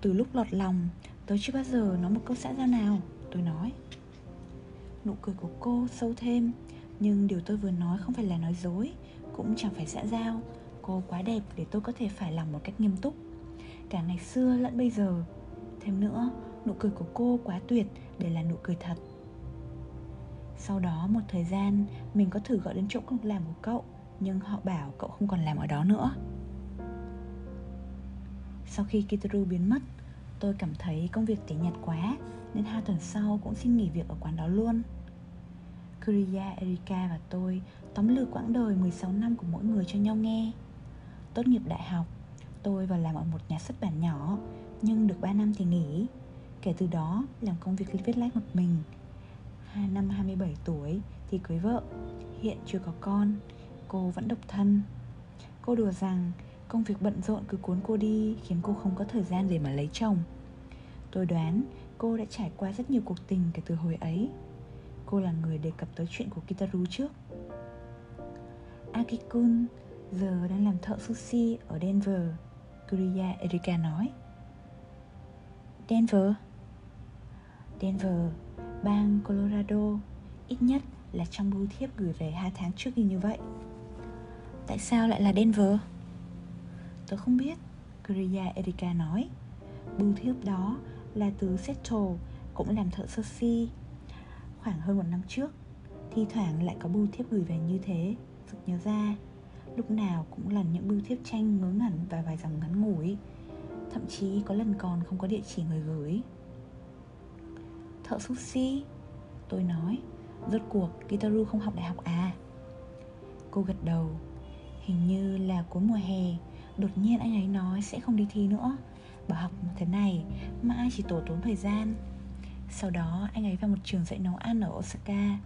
Từ lúc lọt lòng Tớ chưa bao giờ nói một câu xã giao nào Tôi nói. Nụ cười của cô sâu thêm Nhưng điều tôi vừa nói không phải là nói dối Cũng chẳng phải xã giao. Cô quá đẹp để tôi có thể phải làm một cách nghiêm túc. Cả ngày xưa lẫn bây giờ. Thêm nữa, nụ cười của cô quá tuyệt để là nụ cười thật. Sau đó một thời gian Mình có thử gọi đến chỗ công làm của cậu Nhưng họ bảo cậu không còn làm ở đó nữa. Sau khi Kitaru biến mất Tôi cảm thấy công việc tẻ nhạt quá Nên hai tuần sau cũng xin nghỉ việc ở quán đó luôn. Kuriya, Erika và tôi tóm lược quãng đời 16 năm của mỗi người cho nhau nghe. Tốt nghiệp đại học Tôi vào làm ở một nhà xuất bản nhỏ Nhưng được 3 năm thì nghỉ. Kể từ đó làm công việc viết lách một mình Năm 27 tuổi thì cưới vợ. Hiện chưa có con Cô vẫn độc thân. Cô đùa rằng công việc bận rộn cứ cuốn cô đi Khiến cô không có thời gian để mà lấy chồng. Tôi đoán cô đã trải qua rất nhiều cuộc tình kể từ hồi ấy. Cô là người đề cập tới chuyện của Kitaru trước. Akikun giờ đang làm thợ sushi ở Denver Kuriya Erika nói. Denver? Denver, bang Colorado, Ít nhất là trong bưu thiếp gửi về hai tháng trước ghi như vậy. Tại sao lại là Denver? Tôi không biết Kriya Erika nói. Bưu thiếp đó là từ Seattle, Cũng làm thợ sushi Khoảng hơn một năm trước, Thi thoảng lại có bưu thiếp gửi về như thế, Sực nhớ ra. Lúc nào cũng là những bưu thiếp tranh ngớ ngẩn và vài dòng ngắn ngủi. Thậm chí có lần còn không có địa chỉ người gửi. Thợ sushi Tôi nói, Rốt cuộc, Kitaru không học đại học à? Cô gật đầu. Hình như là cuối mùa hè, Đột nhiên anh ấy nói sẽ không đi thi nữa. Bảo học thế này, Mãi chỉ tổ tốn thời gian. Sau đó, anh ấy vào một trường dạy nấu ăn ở Osaka.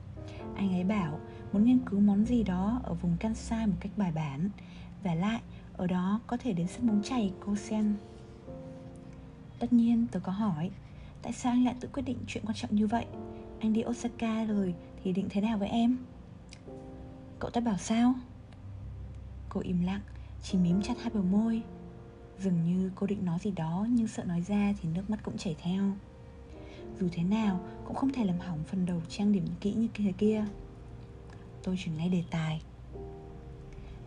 Anh ấy bảo, muốn nghiên cứu món gì đó ở vùng Kansai một cách bài bản. Và lại, ở đó có thể đến sân bóng chày Kosen. Tất nhiên, tôi có hỏi Tại sao anh lại tự quyết định chuyện quan trọng như vậy? Anh đi Osaka rồi thì định thế nào với em? Cậu ta bảo sao? Cô im lặng, Chỉ mím chặt hai bờ môi. Dường như cô định nói gì đó Nhưng sợ nói ra thì nước mắt cũng chảy theo. Dù thế nào, cũng không thể làm hỏng phần đầu trang điểm kỹ như thế kia. Tôi chuyển ngay đề tài.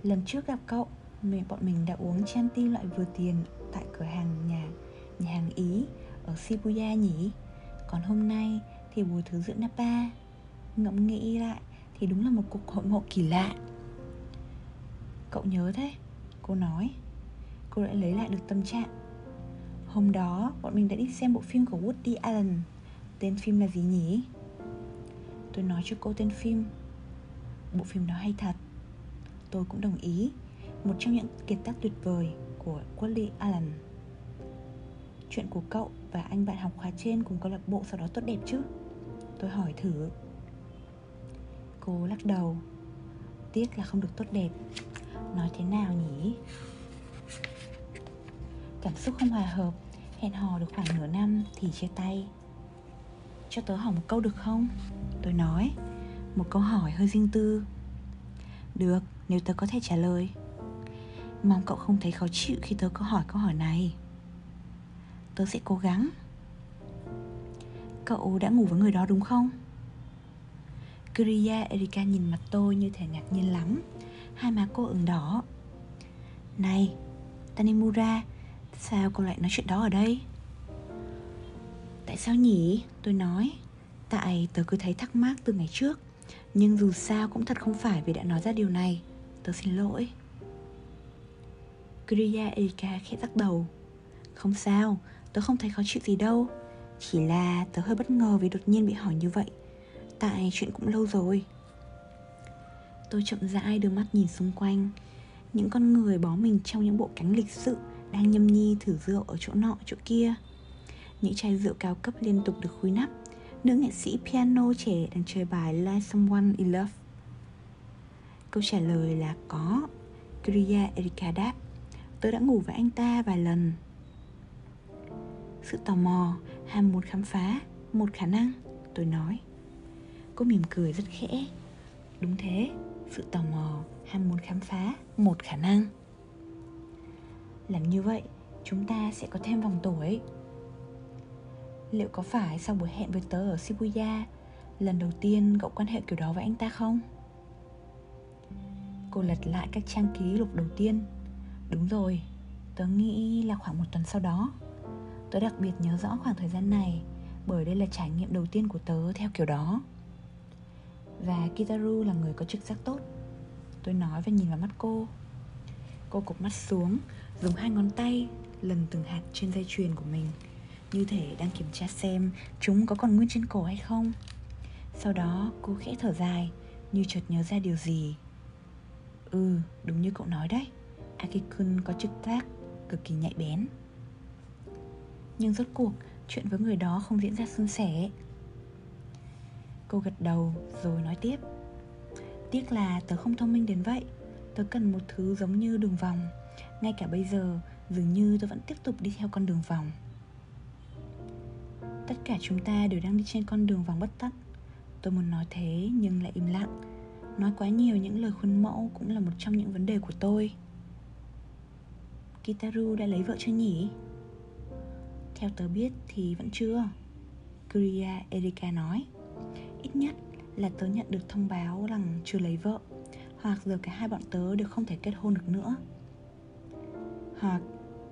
Lần trước gặp cậu, mẹ Bọn mình đã uống chanty loại vừa tiền Tại cửa hàng nhà nhà hàng Ý. Ở Shibuya nhỉ? Còn hôm nay thì buổi thứ giữa Napa. Ngẫm nghĩ lại Thì đúng là một cuộc hội ngộ kỳ lạ. Cậu nhớ thế, Cô nói. Cô đã lấy lại được tâm trạng. Hôm đó, bọn mình đã đi xem bộ phim của Woody Allen. Tên phim là gì nhỉ? Tôi nói cho cô tên phim. Bộ phim đó hay thật. Tôi cũng đồng ý. Một trong những kiệt tác tuyệt vời của Woody Allen. Chuyện của cậu và anh bạn học khóa trên cùng câu lạc bộ sau đó tốt đẹp chứ? Tôi hỏi thử. Cô lắc đầu. Tiếc là không được tốt đẹp. Nói thế nào nhỉ? Cảm xúc không hòa hợp Hẹn hò được khoảng nửa năm thì chia tay. Cho tớ hỏi một câu được không? Tôi nói. Một câu hỏi hơi riêng tư. Được, nếu tớ có thể trả lời. Mong cậu không thấy khó chịu khi tớ có hỏi câu hỏi này. Tớ sẽ cố gắng. Cậu đã ngủ với người đó đúng không? Kuriya Erika nhìn mặt tôi như thể ngạc nhiên lắm. Hai má cô ửng đỏ. Này, Tanimura, sao cô lại nói chuyện đó ở đây? Tại sao nhỉ? Tôi nói. Tại tớ cứ thấy thắc mắc từ ngày trước. Nhưng dù sao cũng thật không phải vì đã nói ra điều này. Tớ xin lỗi. Kriya Erika khẽ lắc đầu. Không sao, tớ không thấy khó chịu gì đâu. Chỉ là tớ hơi bất ngờ vì đột nhiên bị hỏi như vậy. Tại chuyện cũng lâu rồi. Tôi chậm rãi đưa mắt nhìn xung quanh. Những con người bó mình trong những bộ cánh lịch sự Đang nhâm nhi thử rượu ở chỗ nọ, chỗ kia. Những chai rượu cao cấp liên tục được khui nắp. Nữ nghệ sĩ piano trẻ đang chơi bài Like Someone in Love. Câu trả lời là có. Kriya Erika đáp Tôi đã ngủ với anh ta vài lần. Sự tò mò, ham muốn khám phá Một khả năng, tôi nói. Cô mỉm cười rất khẽ. Đúng thế, sự tò mò, ham muốn khám phá Một khả năng. Làm như vậy, chúng ta sẽ có thêm vòng tuổi. Liệu có phải sau buổi hẹn với tớ ở Shibuya Lần đầu tiên cậu quan hệ kiểu đó với anh ta không? Cô lật lại các trang ký lục đầu tiên. Đúng rồi, tớ nghĩ là khoảng một tuần sau đó. Tớ đặc biệt nhớ rõ khoảng thời gian này Bởi đây là trải nghiệm đầu tiên của tớ theo kiểu đó. Và Kitaru là người có trực giác tốt. Tôi nói và nhìn vào mắt cô. Cô cục mắt xuống Dùng hai ngón tay lần từng hạt trên dây chuyền của mình Như thể đang kiểm tra xem chúng có còn nguyên trên cổ hay không. Sau đó cô khẽ thở dài Như chợt nhớ ra điều gì. Ừ, đúng như cậu nói đấy. Akikun có trực giác cực kỳ nhạy bén. Nhưng rốt cuộc, chuyện với người đó không diễn ra suôn sẻ. Cô gật đầu rồi nói tiếp. Tiếc là tớ không thông minh đến vậy. Tớ cần một thứ giống như đường vòng. Ngay cả bây giờ, dường như tớ vẫn tiếp tục đi theo con đường vòng. Tất cả chúng ta đều đang đi trên con đường vòng bất tận. Tôi muốn nói thế nhưng lại im lặng. Nói quá nhiều những lời khuôn mẫu cũng là một trong những vấn đề của tôi. Kitaru đã lấy vợ chưa nhỉ? Theo tớ biết thì vẫn chưa Kuriya Erika nói. Ít nhất là tớ nhận được thông báo rằng chưa lấy vợ Hoặc giờ cả hai bọn tớ đều không thể kết hôn được nữa. Hoặc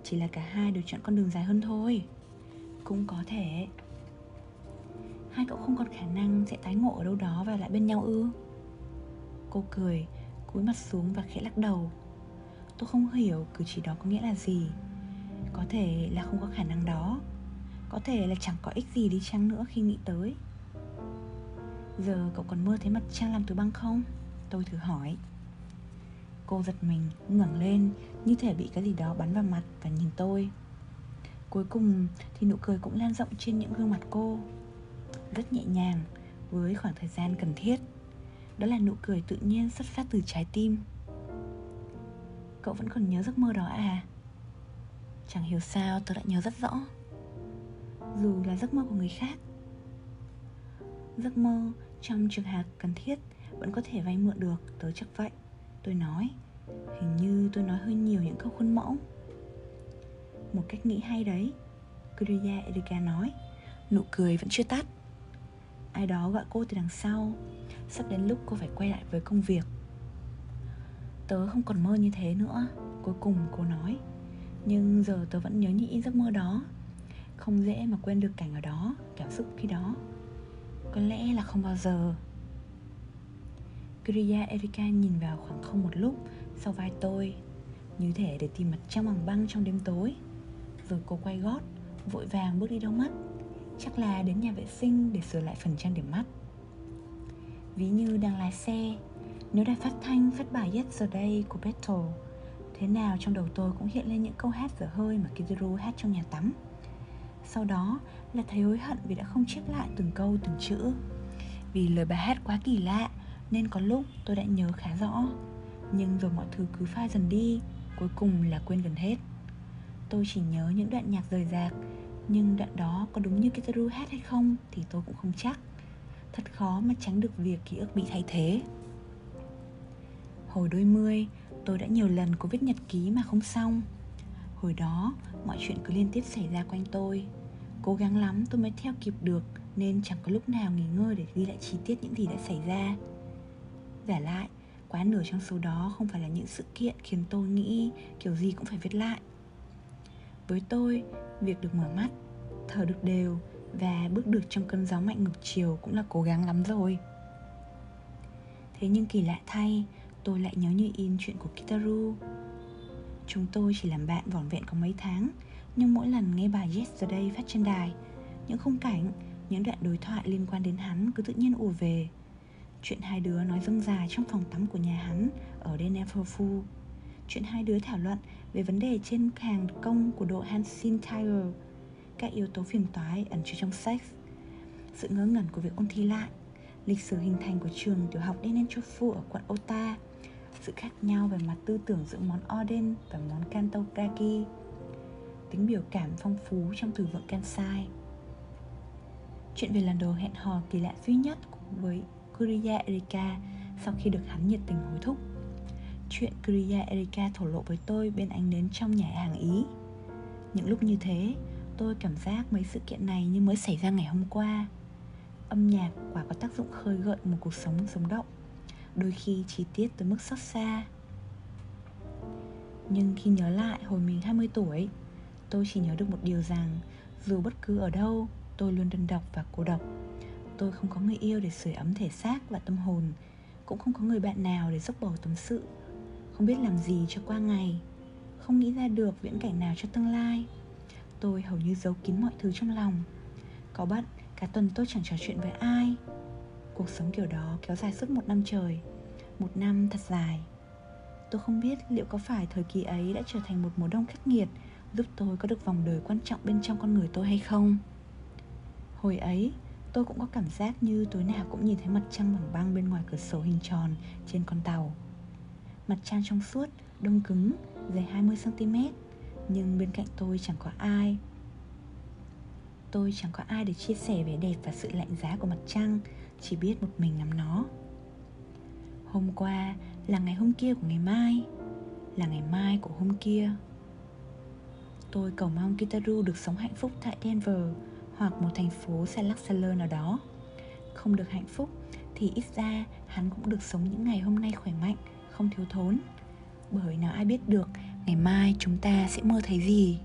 chỉ là cả hai đều chọn con đường dài hơn thôi. Cũng có thể. Hai cậu không còn khả năng sẽ tái ngộ ở đâu đó và lại bên nhau ư? Cô cười, cúi mặt xuống và khẽ lắc đầu. Tôi không hiểu cử chỉ đó có nghĩa là gì. Có thể là không có khả năng đó. Có thể là chẳng có ích gì đi chăng nữa khi nghĩ tới. Giờ cậu còn mơ thấy mặt trăng làm từ băng không? Tôi thử hỏi. Cô giật mình, ngẩng lên Như thể bị cái gì đó bắn vào mặt và nhìn tôi. Cuối cùng thì nụ cười cũng lan rộng trên những gương mặt cô. Rất nhẹ nhàng Với khoảng thời gian cần thiết. Đó là nụ cười tự nhiên xuất phát từ trái tim. Cậu vẫn còn nhớ giấc mơ đó à? Chẳng hiểu sao tôi lại nhớ rất rõ. Dù là giấc mơ của người khác, Giấc mơ trong trường hợp cần thiết Vẫn có thể vay mượn được, Tớ chắc vậy. Tôi nói, Hình như tôi nói hơi nhiều những câu khuôn mẫu. Một cách nghĩ hay đấy Kuriya Erika nói. Nụ cười vẫn chưa tắt. Ai đó gọi cô từ đằng sau. Sắp đến lúc cô phải quay lại với công việc. Tớ không còn mơ như thế nữa. Cuối cùng cô nói. Nhưng giờ tớ vẫn nhớ như giấc mơ đó. Không dễ mà quên được cảnh ở đó, Cảm xúc khi đó. Có lẽ là không bao giờ. Kriya, Erika nhìn vào khoảng không một lúc Sau vai tôi, Như thể để tìm mặt trăng bằng băng trong đêm tối. Rồi cô quay gót, Vội vàng bước đi đâu mất. Chắc là đến nhà vệ sinh để sửa lại phần trang điểm mắt. Ví như đang lái xe, nếu đài phát thanh, phát bài Yesterday của Beatles Thế nào trong đầu tôi cũng hiện lên những câu hát dở hơi mà Kizaru hát trong nhà tắm. Sau đó là thấy hối hận vì đã không chép lại từng câu từng chữ. Vì lời bài hát quá kỳ lạ Nên có lúc tôi đã nhớ khá rõ. Nhưng rồi mọi thứ cứ phai dần đi Cuối cùng là quên gần hết. Tôi chỉ nhớ những đoạn nhạc rời rạc Nhưng đoạn đó có đúng như Kizaru hát hay không Thì tôi cũng không chắc. Thật khó mà tránh được việc ký ức bị thay thế. Hồi đôi mươi, tôi đã nhiều lần cố viết nhật ký mà không xong. Hồi đó, mọi chuyện cứ liên tiếp xảy ra quanh tôi. Cố gắng lắm tôi mới theo kịp được Nên chẳng có lúc nào nghỉ ngơi để ghi lại chi tiết những gì đã xảy ra. Giả lại, quá nửa trong số đó không phải là những sự kiện khiến tôi nghĩ kiểu gì cũng phải viết lại. Với tôi việc được mở mắt thở được đều và bước được trong cơn gió mạnh ngược chiều cũng là cố gắng lắm rồi. Thế nhưng kỳ lạ thay tôi lại nhớ như in chuyện của kitaru. Chúng tôi chỉ làm bạn vỏn vẹn có mấy tháng, nhưng mỗi lần nghe bài Yesterday phát trên đài, những khung cảnh, những đoạn đối thoại liên quan đến hắn cứ tự nhiên ùa về. Chuyện hai đứa nói dâng dài trong phòng tắm của nhà hắn ở Denefurfu Chuyện hai đứa thảo luận về vấn đề trên hàng công của đội Hansin Tiger, Các yếu tố phiền toái ẩn chứa trong sex Sự ngớ ngẩn của việc ôn thi lại, Lịch sử hình thành của trường tiểu học Denenchofu ở quận Ota. Sự khác nhau về mặt tư tưởng giữa món Oden và món Kantokaki Tính biểu cảm phong phú trong từ vựng Kansai Chuyện về lần đầu hẹn hò kỳ lạ duy nhất với Kuriya Erika sau khi được hắn nhiệt tình hối thúc. Chuyện Kuriya Erika thổ lộ với tôi bên ánh nến trong nhà hàng Ý. Những lúc như thế, tôi cảm giác mấy sự kiện này như mới xảy ra ngày hôm qua. Âm nhạc quả có tác dụng khơi gợi một cuộc sống sống động, đôi khi chi tiết tới mức xót xa. Nhưng khi nhớ lại hồi mình 20 tuổi, tôi chỉ nhớ được một điều rằng dù bất cứ ở đâu, tôi luôn đơn độc và cô độc. Tôi không có người yêu để sưởi ấm thể xác và tâm hồn cũng không có người bạn nào để dốc bầu tâm sự. Không biết làm gì cho qua ngày không nghĩ ra được viễn cảnh nào cho tương lai. Tôi hầu như giấu kín mọi thứ trong lòng. Có bận cả tuần tôi chẳng trò chuyện với ai cuộc sống kiểu đó kéo dài suốt một năm trời một năm thật dài. Tôi không biết liệu có phải thời kỳ ấy đã trở thành một mùa đông khắc nghiệt giúp tôi có được vòng đời quan trọng bên trong con người tôi hay không. Hồi ấy Tôi cũng có cảm giác như tối nào cũng nhìn thấy mặt trăng bằng băng bên ngoài cửa sổ hình tròn trên con tàu. Mặt trăng trong suốt, đông cứng, dày 20cm Nhưng bên cạnh tôi chẳng có ai. Tôi chẳng có ai để chia sẻ vẻ đẹp và sự lạnh giá của mặt trăng. Chỉ biết một mình nắm nó. Hôm qua là ngày hôm kia của ngày mai, Là ngày mai của hôm kia. Tôi cầu mong Kitaru được sống hạnh phúc tại Denver hoặc một thành phố xa lắc xa lơ nào đó. Không được hạnh phúc thì ít ra hắn cũng được sống những ngày hôm nay khỏe mạnh, không thiếu thốn. Bởi nào ai biết được ngày mai chúng ta sẽ mơ thấy gì.